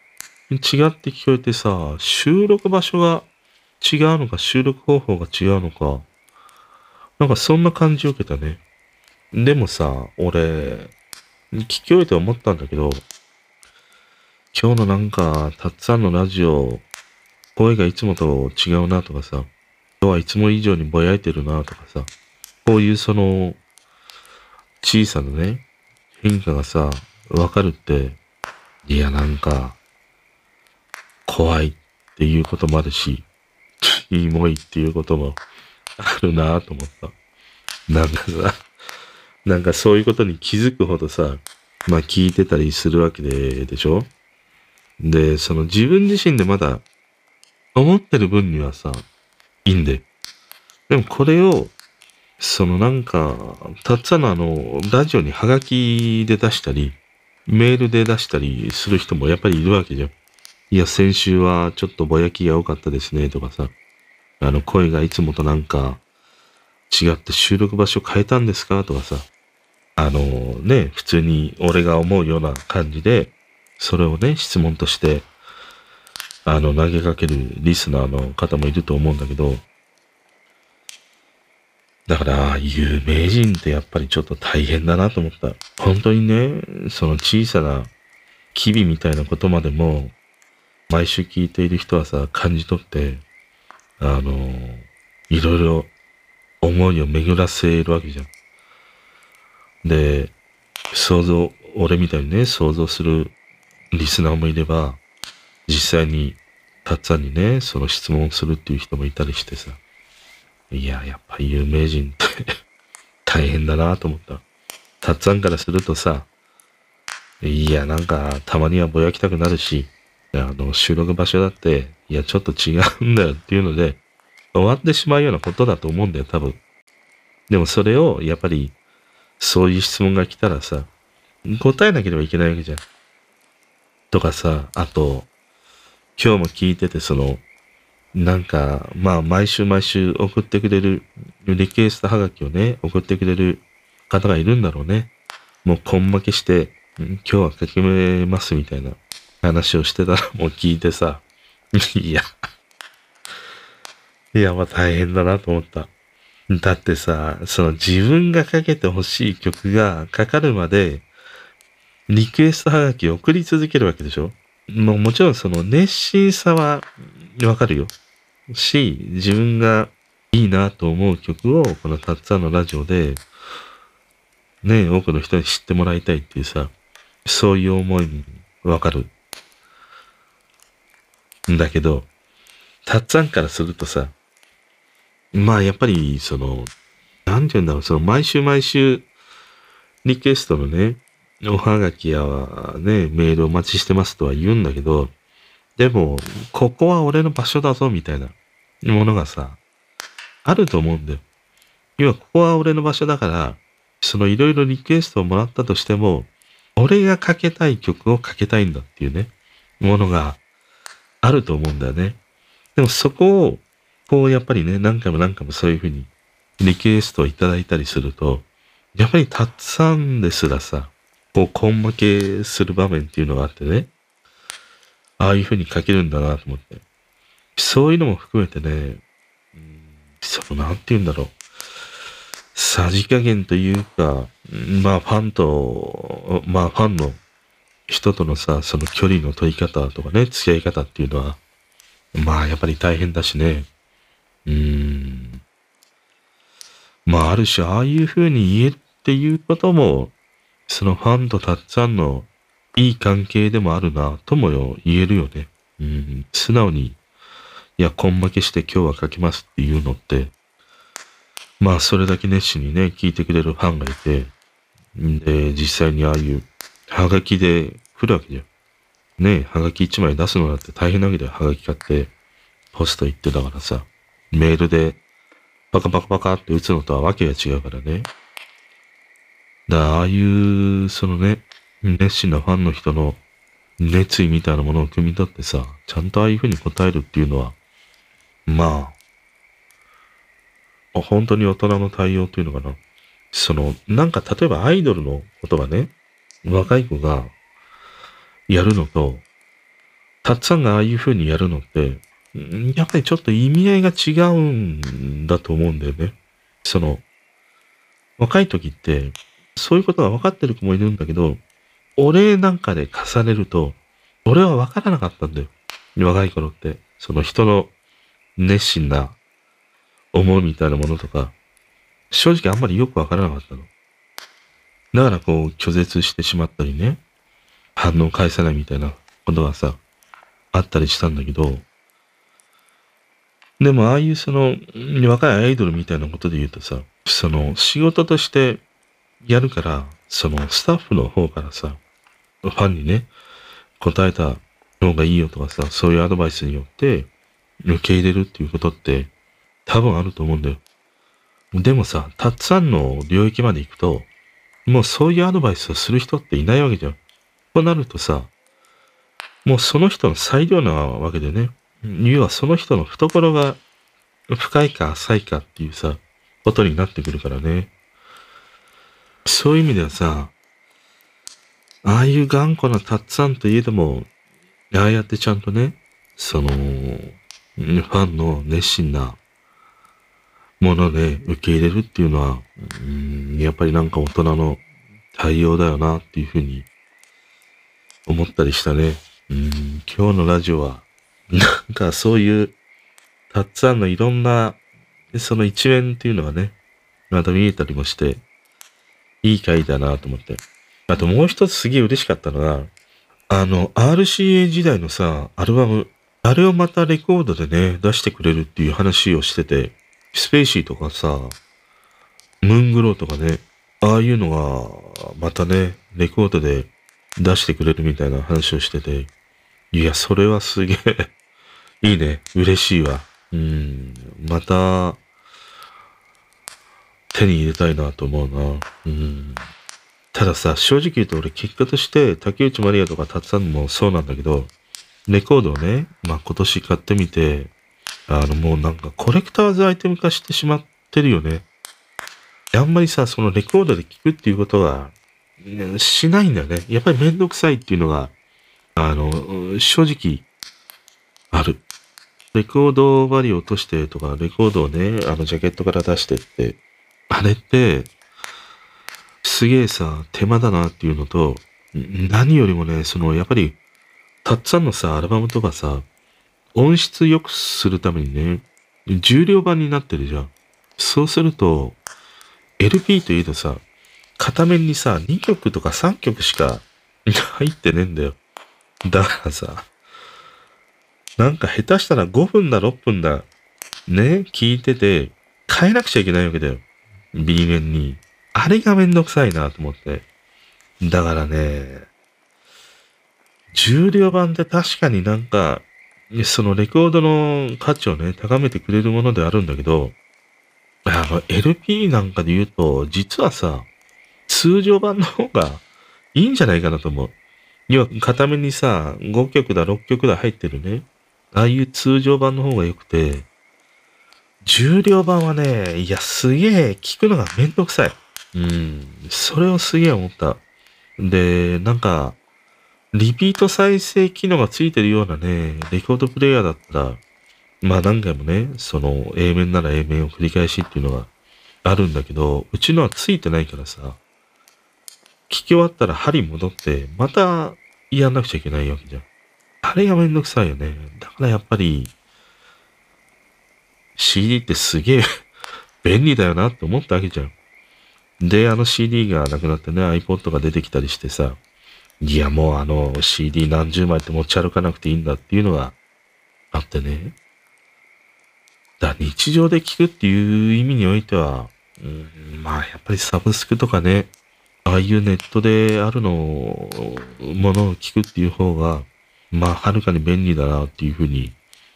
違って聞こえてさ、収録場所が違うのか、収録方法が違うのか、なんかそんな感じを受けたね。でもさ、俺、聞き終えて思ったんだけど、今日のなんか、たっつぁんのラジオ、声がいつもと違うなとかさ、今日はいつも以上にぼやいてるなとかさ、こういうその、小さなね、変化がさ、わかるって、いやなんか、怖いっていうこともあるし、キモいっていうこともあるなと思った。なんかさ、なんかそういうことに気づくほどさ、まあ聞いてたりするわけで、でしょ？で、その自分自身でまだ思ってる分にはさ、いいんで。でもこれを、そのなんか、たっつぁんのあの、ラジオにハガキで出したり、メールで出したりする人もやっぱりいるわけじゃん。いや、先週はちょっとぼやきが多かったですね、とかさ。あの、声がいつもとなんか、違って収録場所変えたんですか？とかさ。あのね、普通に俺が思うような感じで、それをね、質問として、あの、投げかけるリスナーの方もいると思うんだけど、だから、有名人ってやっぱりちょっと大変だなと思った。本当にね、その小さな機微みたいなことまでも、毎週聞いている人はさ、感じ取って、あの、いろいろ思いを巡らせるわけじゃん。で、想像、俺みたいにね、想像するリスナーもいれば、実際に、たっつぁんにね、その質問するっていう人もいたりしてさ。いや、やっぱ有名人って [laughs] 大変だなと思った。たっつぁんからするとさ、いや、なんか、たまにはぼやきたくなるし、あの、収録場所だって、いや、ちょっと違うんだよっていうので、終わってしまうようなことだと思うんだよ、多分。でもそれを、やっぱり、そういう質問が来たらさ、答えなければいけないわけじゃん。とかさ、あと、今日も聞いてて、その、なんか、まあ、毎週毎週送ってくれる、リクエストはがきをね、送ってくれる方がいるんだろうね。もう、根負けして、今日は書き込めますみたいな話をしてたら、もう聞いてさ、いや、いや、まあ大変だなと思った。だってさ、その自分がかけてほしい曲がかかるまで、リクエストはがきを送り続けるわけでしょ？もうもちろんその熱心さはわかるよ。し、自分がいいなと思う曲をこのたっつぁんのラジオで、ね、多くの人に知ってもらいたいっていうさ、そういう思いもわかる。んだけど、たっつぁんからするとさ、まあやっぱりその、なんて言うんだろう、その毎週毎週リクエストのね、おはがきやね、メールお待ちしてますとは言うんだけど、でも、ここは俺の場所だぞ、みたいなものがさ、あると思うんだよ。要は、ここは俺の場所だから、そのいろいろリクエストをもらったとしても、俺がかけたい曲をかけたいんだっていうね、ものがあると思うんだよね。でもそこを、こうやっぱりね、何回も何回もそういうふうにリクエストをいただいたりすると、やっぱりたっさんですらさ、こう、根負けする場面っていうのがあってね、ああいう風に書けるんだなと思って。そういうのも含めてね、うん、その、なんて言うんだろう。さじ加減というか、まあファンと、まあファンの人とのさ、その距離の取り方とかね、付き合い方っていうのは、まあやっぱり大変だしね。うーん。まあある種ああいう風に言えっていうことも、そのファンとたっつぁんのいい関係でもあるな、ともよ言えるよね。うん、素直に、いや、根負けして今日は書きますっていうのって、まあ、それだけ熱心にね、聞いてくれるファンがいて、で、実際にああいう、はがきで来るわけじゃん。ねえはがき一枚出すのだって大変なわけだよ。はがき買って、ポスト行ってだからさ、メールで、パカパカパカって打つのとはわけが違うからね。だああいう、そのね、熱心なファンの人の熱意みたいなものを汲み取ってさ、ちゃんとああいう風に答えるっていうのは、まあ、本当に大人の対応というのかな。その、なんか例えばアイドルのことがね、若い子がやるのと、たっつぁんがああいう風にやるのって、やっぱりちょっと意味合いが違うんだと思うんだよね。その、若い時って、そういうことが分かってる子もいるんだけど、俺なんかで重ねると、俺は分からなかったんだよ。若い頃って。その人の熱心な思いみたいなものとか、正直あんまりよく分からなかったの。だからこう拒絶してしまったりね、反応返さないみたいなことがさ、あったりしたんだけど、でもああいうその若いアイドルみたいなことで言うとさ、その仕事としてやるから、そのスタッフの方からさ、ファンにね、答えた方がいいよとかさ、そういうアドバイスによって受け入れるっていうことって多分あると思うんだよ。でもさ、たっつぁんの領域まで行くと、もうそういうアドバイスをする人っていないわけじゃん。となるとさ、もうその人の裁量なわけでね。要はその人の懐が深いか浅いかっていうさ、ことになってくるからね。そういう意味ではさ、ああいう頑固なたっつぁんといえども、ああやってちゃんとね、その、ファンの熱心なもので受け入れるっていうのは、うん、やっぱりなんか大人の対応だよなっていうふうに思ったりしたね。うん、今日のラジオは、[laughs] なんかそういう、たっつぁんのいろんな、その一面っていうのがね、また見えたりもして、いい回だなと思って。あともう一つすげえ嬉しかったのが、あの、RCA 時代のさ、アルバム、あれをまたレコードでね、出してくれるっていう話をしてて、スペーシーとかさ、ムングローとかね、ああいうのが、またね、レコードで出してくれるみたいな話をしてて、いや、それはすげえいいね。嬉しいわ。うん。また、手に入れたいなと思うな。うん。たださ、正直言うと俺結果として竹内まりやとかたつさんもそうなんだけど、レコードをね、まあ今年買ってみて、あのもうなんかコレクターズアイテム化してしまってるよね。あんまりさ、そのレコードで聴くっていうことは、しないんだよね。やっぱりめんどくさいっていうのが、あの、正直、ある。レコードバリを落としてとか、レコードをね、あの、ジャケットから出してって、あれって、すげえさ、手間だなっていうのと、何よりもね、その、やっぱり、たっつぁんのさ、アルバムとかさ、音質良くするためにね、重量版になってるじゃん。そうすると、LP といえどさ、片面にさ、2曲とか3曲しか入ってねえんだよ。だからさ、なんか下手したら5分だ、6分だ、ね、聞いてて、変えなくちゃいけないわけだよ。B 面に。あれがめんどくさいなと思って。だからね、重量版って確かになんか、そのレコードの価値をね、高めてくれるものであるんだけど、あの、LP なんかで言うと、実はさ、通常版の方がいいんじゃないかなと思う。要は、片面にさ、5曲だ、6曲だ入ってるね。ああいう通常版の方が良くて、重量版はね、いや、すげえ聞くのがめんどくさい。うん。それをすげえ思った。で、なんか、リピート再生機能がついてるようなね、レコードプレイヤーだったら、まあ何回もね、その A 面なら A 面を繰り返しっていうのがあるんだけど、うちのはついてないからさ、聞き終わったら針戻って、またやんなくちゃいけないわけじゃん。あれがめんどくさいよね。だからやっぱり、CD ってすげえ [laughs] 便利だよなって思ったわけじゃん。で、あの CD がなくなってね、iPod が出てきたりしてさ、いや、もうあの CD 何十枚って持ち歩かなくていいんだっていうのがあってね。だ日常で聞くっていう意味においては、うん、まあやっぱりサブスクとかね、ああいうネットであるのものを聞くっていう方が、まあはるかに便利だなっていうふうに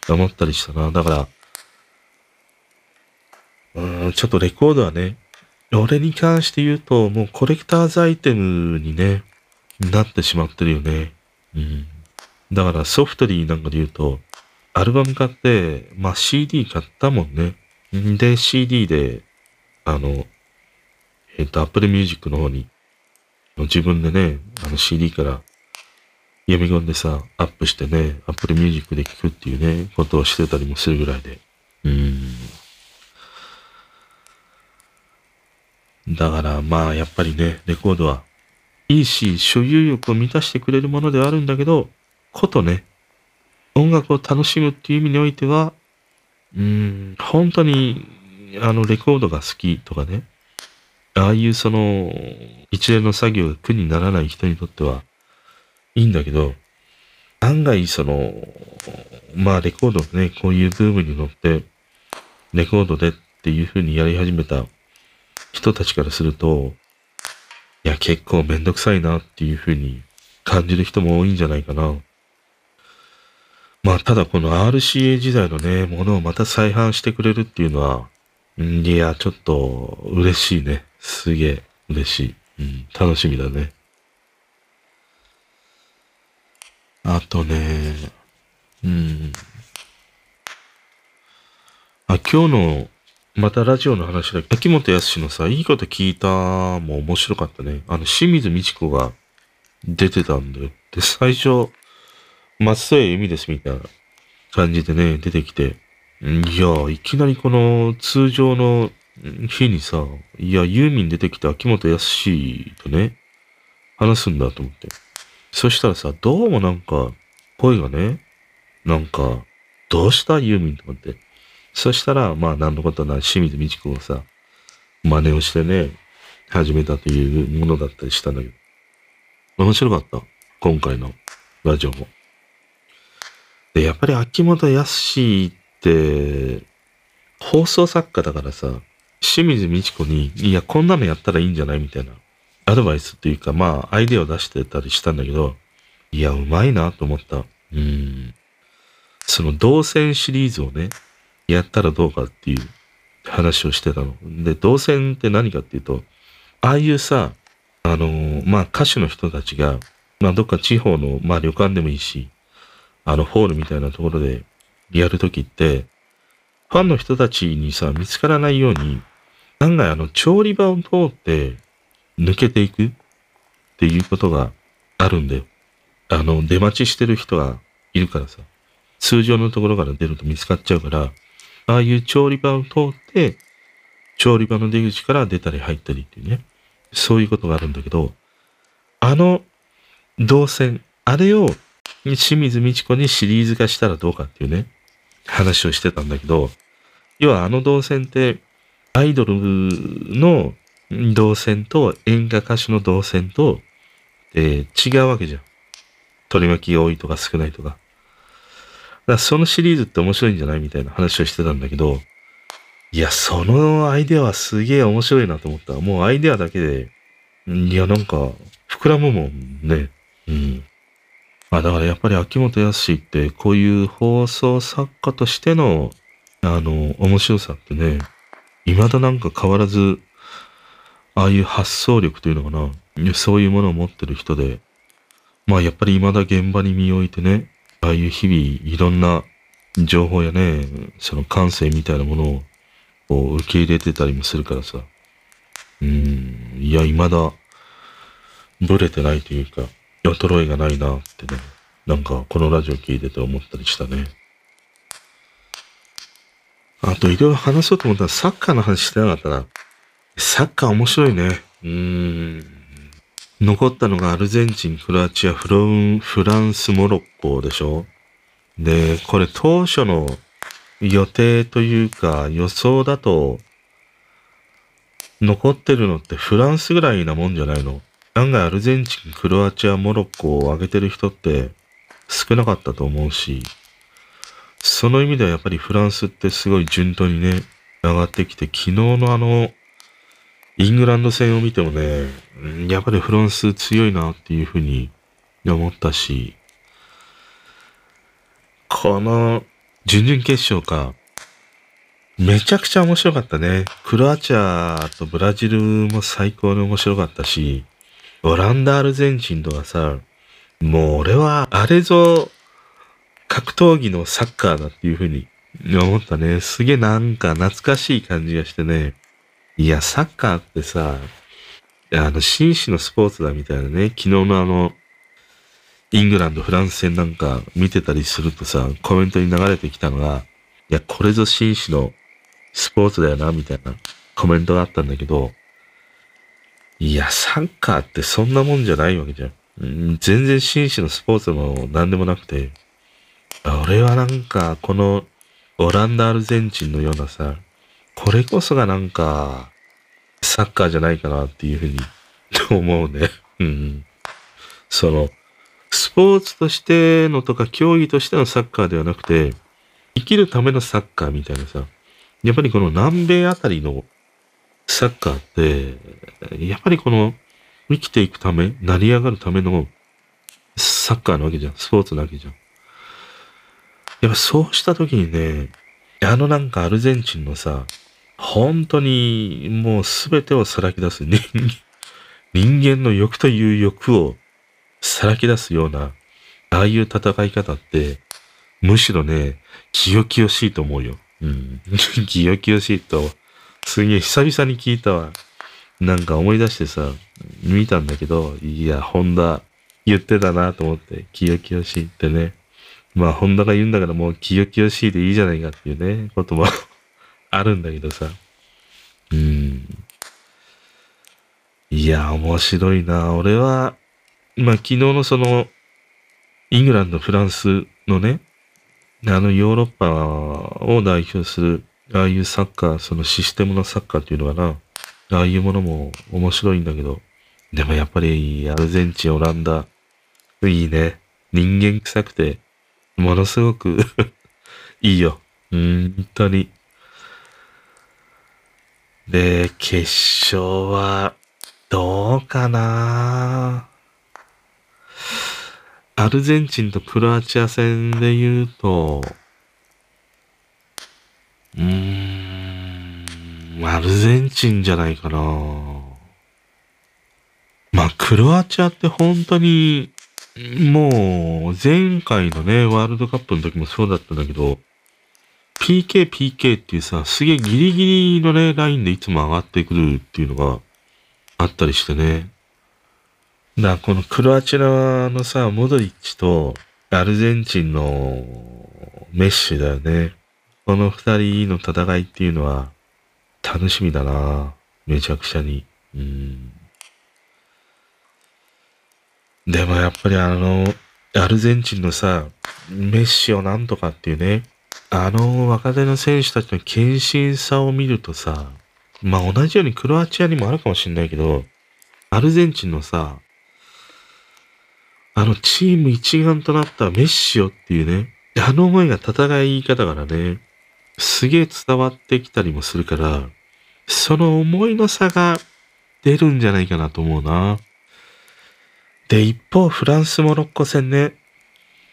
思ったりしたな。だから、うん、ちょっとレコードはね、俺に関して言うと、もうコレクターズアイテムにね、なってしまってるよね。うん。だからソフトリーなんかで言うと、アルバム買って、まあ CD 買ったもんね。で、CD で、あの、えっ、と、Apple Music の方に、自分でね、あの CD から読み込んでさ、アップしてね、Apple Music で聴くっていうね、ことをしてたりもするぐらいで。うん。だからまあやっぱりね、レコードはいいし、所有欲を満たしてくれるものではあるんだけど、ことね、音楽を楽しむっていう意味においては、うん、本当に、あの、レコードが好きとかね、ああいうその、一連の作業が苦にならない人にとっては、いいんだけど、案外その、まあレコードね、こういうブームに乗って、レコードでっていう風にやり始めた人たちからすると、いや、結構めんどくさいなっていう風に感じる人も多いんじゃないかな。まあ、ただこの RCA 時代のね、ものをまた再販してくれるっていうのは、いや、ちょっと嬉しいね。すげえ嬉しい。うん、楽しみだね。あとね、うん。あ、今日の、またラジオの話だけど、秋元康のさ、いいこと聞いたも面白かったね。あの、清水美智子が出てたんだよ。で、最初、松添由美ですみたいな感じでね、出てきて、いや、いきなりこの通常の日にさ、いや、ユーミン出てきて秋元康とね、話すんだと思って。そしたらさ、どうもなんか、声がね、なんか、どうしたユーミンと思って。そしたら、まあ、なんのことない清水美智子がさ、真似をしてね、始めたというものだったりしたんだけど。面白かった。今回のラジオも。で、やっぱり秋元康って、放送作家だからさ、清水美智子に、いや、こんなのやったらいいんじゃないみたいな、アドバイスっていうか、まあ、アイデアを出してたりしたんだけど、いや、うまいなと思った。うん。その、動線シリーズをね、やったらどうかっていう話をしてたの。で、動線って何かっていうと、ああいうさ、あの、まあ、歌手の人たちが、まあ、どっか地方の、まあ、旅館でもいいし、あの、ホールみたいなところでやるときって、ファンの人たちにさ、見つからないように、案外あの、調理場を通って抜けていくっていうことがあるんだよ。あの、出待ちしてる人がいるからさ、通常のところから出ると見つかっちゃうから、ああいう調理場を通って、調理場の出口から出たり入ったりっていうね、そういうことがあるんだけど、あの動線、あれを清水美智子にシリーズ化したらどうかっていうね、話をしてたんだけど、要はあの動線って、アイドルの動線と演歌歌手の動線と、えー、違うわけじゃん。取り巻きが多いとか少ないとか。だそのシリーズって面白いんじゃないみたいな話をしてたんだけど、いや、そのアイデアはすげえ面白いなと思った。もうアイデアだけで、いや、なんか、膨らむもんね。うん。まあだからやっぱり秋元康ってこういう放送作家としてのあの面白さってね、未だなんか変わらず、ああいう発想力というのかな、そういうものを持ってる人で、まあやっぱり未だ現場に身を置いてね、ああいう日々いろんな情報やね、その感性みたいなものをこう受け入れてたりもするからさ、うん、いや未だブレてないというか、衰えがないなってね、なんかこのラジオ聞いてて思ったりしたね。あといろいろ話そうと思ったらサッカーの話してなかったな。サッカー面白いね。うーん。残ったのがアルゼンチン、クロアチア、フロン、フランス、モロッコでしょ？で、これ当初の予定というか予想だと、残ってるのってフランスぐらいなもんじゃないの？案外アルゼンチン、クロアチア、モロッコを上げてる人って少なかったと思うし、その意味ではやっぱりフランスってすごい順当にね、上がってきて、昨日のあの、イングランド戦を見てもね、やっぱりフランス強いなっていうふうに思ったし、この準々決勝か、めちゃくちゃ面白かったね。クロアチアとブラジルも最高に面白かったし、オランダ、アルゼンチンとかさ、もう俺はあれぞ格闘技のサッカーだっていう風に思ったね。すげえなんか懐かしい感じがしてね。いや、サッカーってさ、あの、紳士のスポーツだみたいなね。昨日のあの、イングランド、フランス戦なんか見てたりするとさ、コメントに流れてきたのが、いや、これぞ紳士のスポーツだよな、みたいなコメントがあったんだけど、いや、サッカーってそんなもんじゃないわけじゃん。全然紳士のスポーツも何でもなくて、俺はなんか、このオランダ、アルゼンチンのようなさ、これこそがなんか、サッカーじゃないかなっていうふうに [laughs] 思うね。うん。その、スポーツとしてのとか競技としてのサッカーではなくて、生きるためのサッカーみたいなさ、やっぱりこの南米あたりのサッカーって、やっぱりこの生きていくため、成り上がるためのサッカーなわけじゃん。スポーツなわけじゃん。やっぱそうした時にね、あのなんかアルゼンチンのさ、本当にもう全てをさらき出す人人間の欲という欲をさらき出すような、ああいう戦い方って、むしろね、清々しいと思うよ。うん。[laughs] 清々しいと、すげえ久々に聞いたわ。なんか思い出してさ、見たんだけど、いや、ホンダ言ってたなと思って、清々しいってね。まあ、ホンダが言うんだからもう清々しいでいいじゃないかっていうね、こともあるんだけどさ。うん。いや、面白いな。俺は、まあ、昨日のその、イングランド、フランスのね、あのヨーロッパを代表する、ああいうサッカー、そのシステムのサッカーっていうのかな。ああいうものも面白いんだけど、でもやっぱりアルゼンチン、オランダ、いいね。人間臭くて、ものすごく [laughs] いいよ。うん本当に。で、決勝は、どうかな？アルゼンチンとクロアチア戦で言うと、うーん、アルゼンチンじゃないかな。まあ、クロアチアって本当に、もう、前回のね、ワールドカップの時もそうだったんだけど、PK、PK っていうさ、すげえギリギリのね、ラインでいつも上がってくるっていうのがあったりしてね。だこのクロアチアのさ、モドリッチとアルゼンチンのメッシだよね。この二人の戦いっていうのは楽しみだな。めちゃくちゃに。うん。でもやっぱりあの、アルゼンチンのさ、メッシをなんとかっていうね、あの若手の選手たちの献身さを見るとさ、まあ同じようにクロアチアにもあるかもしれないけど、アルゼンチンのさ、あのチーム一丸となったメッシよっていうね、あの思いが戦い方からね、すげえ伝わってきたりもするから、その思いの差が出るんじゃないかなと思うな。で、一方、フランス・モロッコ戦ね。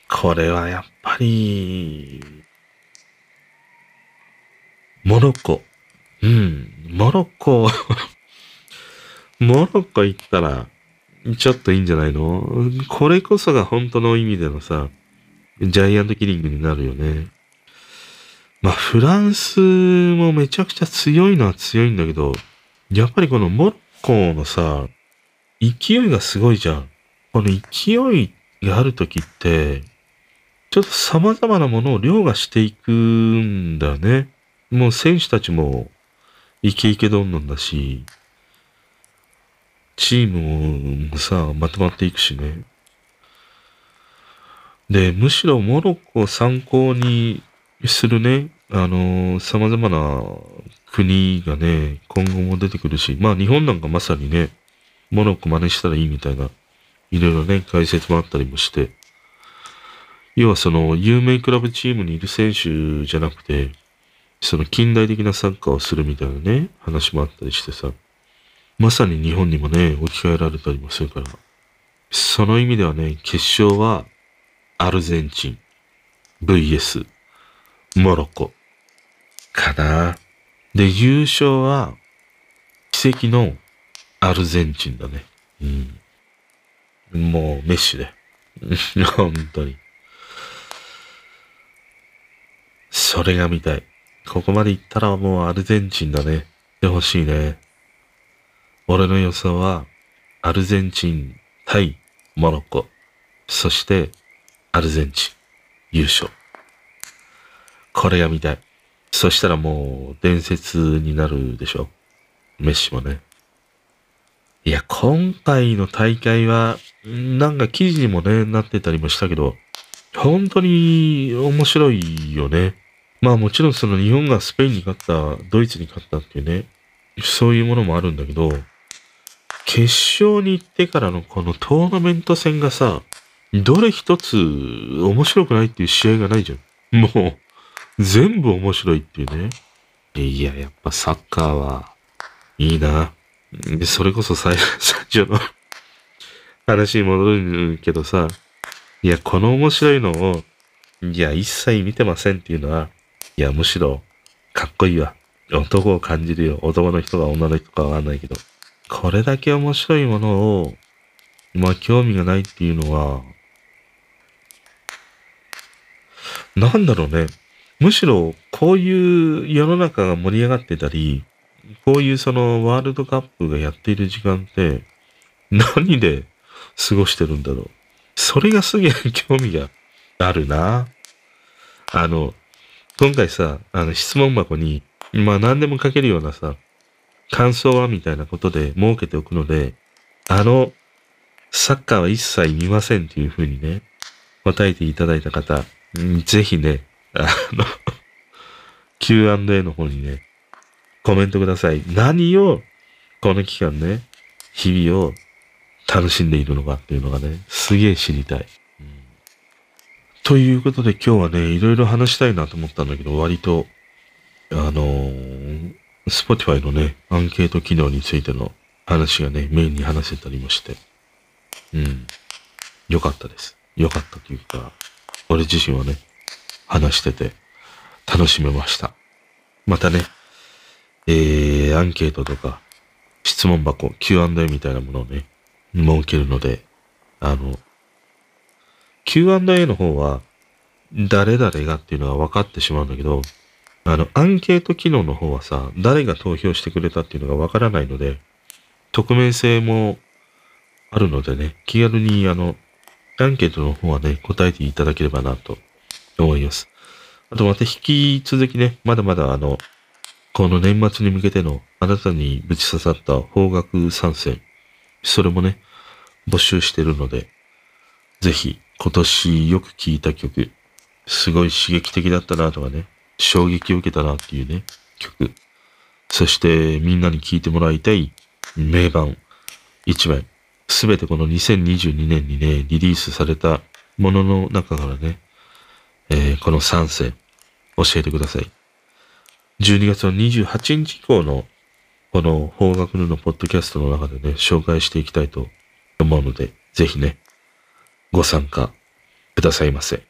これはやっぱり、モロッコ。うん、モロッコ、[laughs] モロッコ行ったら、ちょっといいんじゃないの？これこそが本当の意味でのさ、ジャイアントキリングになるよね。まあ、フランスもめちゃくちゃ強いのは強いんだけど、やっぱりこのモロッコのさ、勢いがすごいじゃん。この勢いがあるときって、ちょっと様々なものを凌駕していくんだよね。もう選手たちもイケイケどんどんだし、チームもさ、まとまっていくしね。で、むしろモロッコを参考にするね、あの様々な国がね、今後も出てくるし、まあ日本なんかまさにね、モロッコ真似したらいいみたいな、いろいろね、解説もあったりもして、要はその有名クラブチームにいる選手じゃなくて、その近代的なサッカーをするみたいなね、話もあったりしてさ、まさに日本にもね、置き換えられたりもするから、その意味ではね、決勝はアルゼンチン VS モロッコかな。で、優勝は奇跡のアルゼンチンだね。うん。もうメッシュで。[laughs] 本当に。それが見たい。ここまで行ったらもうアルゼンチンだね。でほしいね。俺の予想は、アルゼンチン対モロッコ。そして、アルゼンチン優勝。これが見たい。そしたらもう伝説になるでしょ。メッシもね。いや、今回の大会は、なんか記事にもね、なってたりもしたけど、本当に面白いよね。まあもちろんその日本がスペインに勝った、ドイツに勝ったっていうね、そういうものもあるんだけど、決勝に行ってからのこのトーナメント戦がさ、どれ一つ面白くないっていう試合がないじゃん。もう、全部面白いっていうね。いや、やっぱサッカーはいいな。それこそ最初の話に戻るけどさ、いや、この面白いのを、いや、一切見てませんっていうのは、いや、むしろ、かっこいいわ。男を感じるよ。男の人が女の人かわかんないけど。これだけ面白いものを、まあ、興味がないっていうのは、なんだろうね。むしろ、こういう世の中が盛り上がってたり、こういうそのワールドカップがやっている時間って、何で過ごしてるんだろう。それがすげえ興味があるな。あの、今回さ、あの質問箱に、まあ何でも書けるようなさ、感想はみたいなことで設けておくので、あの、サッカーは一切見ませんっていうふうにね、答えていただいた方、ぜひね、あの [laughs] Q&A の方にね、コメントください。何を、この期間ね、日々を楽しんでいるのかっていうのがね、すげえ知りたい。ということで今日はね、いろいろ話したいなと思ったんだけど、割と、あのー、Spotify のね、アンケート機能についての話がね、メインに話せたりもして、うん、よかったです。よかったというか、俺自身はね、話してて楽しめました。またね、えー、アンケートとか、質問箱、Q&A みたいなものをね、設けるので、あの、Q&A の方は、誰々がっていうのは分かってしまうんだけど、あの、アンケート機能の方はさ、誰が投票してくれたっていうのが分からないので、匿名性もあるのでね、気軽にあの、アンケートの方はね、答えていただければなと思います。あとまた引き続きね、まだまだあの、この年末に向けてのあなたにぶち刺さった方角参戦、それもね、募集してるので、ぜひ今年よく聴いた曲、すごい刺激的だったなとかね、衝撃を受けたなっていうね、曲、そしてみんなに聴いてもらいたい名盤。1枚、すべてこの2022年にね、リリースされたものの中からね、えー、この3選教えてください。12月の28日以降のこの方角のポッドキャストの中でね、紹介していきたいと思うので、ぜひね、ご参加くださいませ。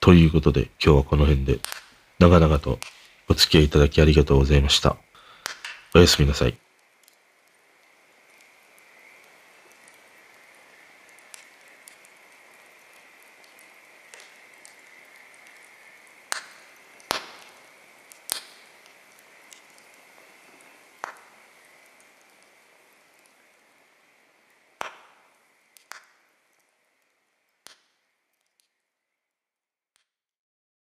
ということで、今日はこの辺で、長々とお付き合いいただきありがとうございました。おやすみなさい。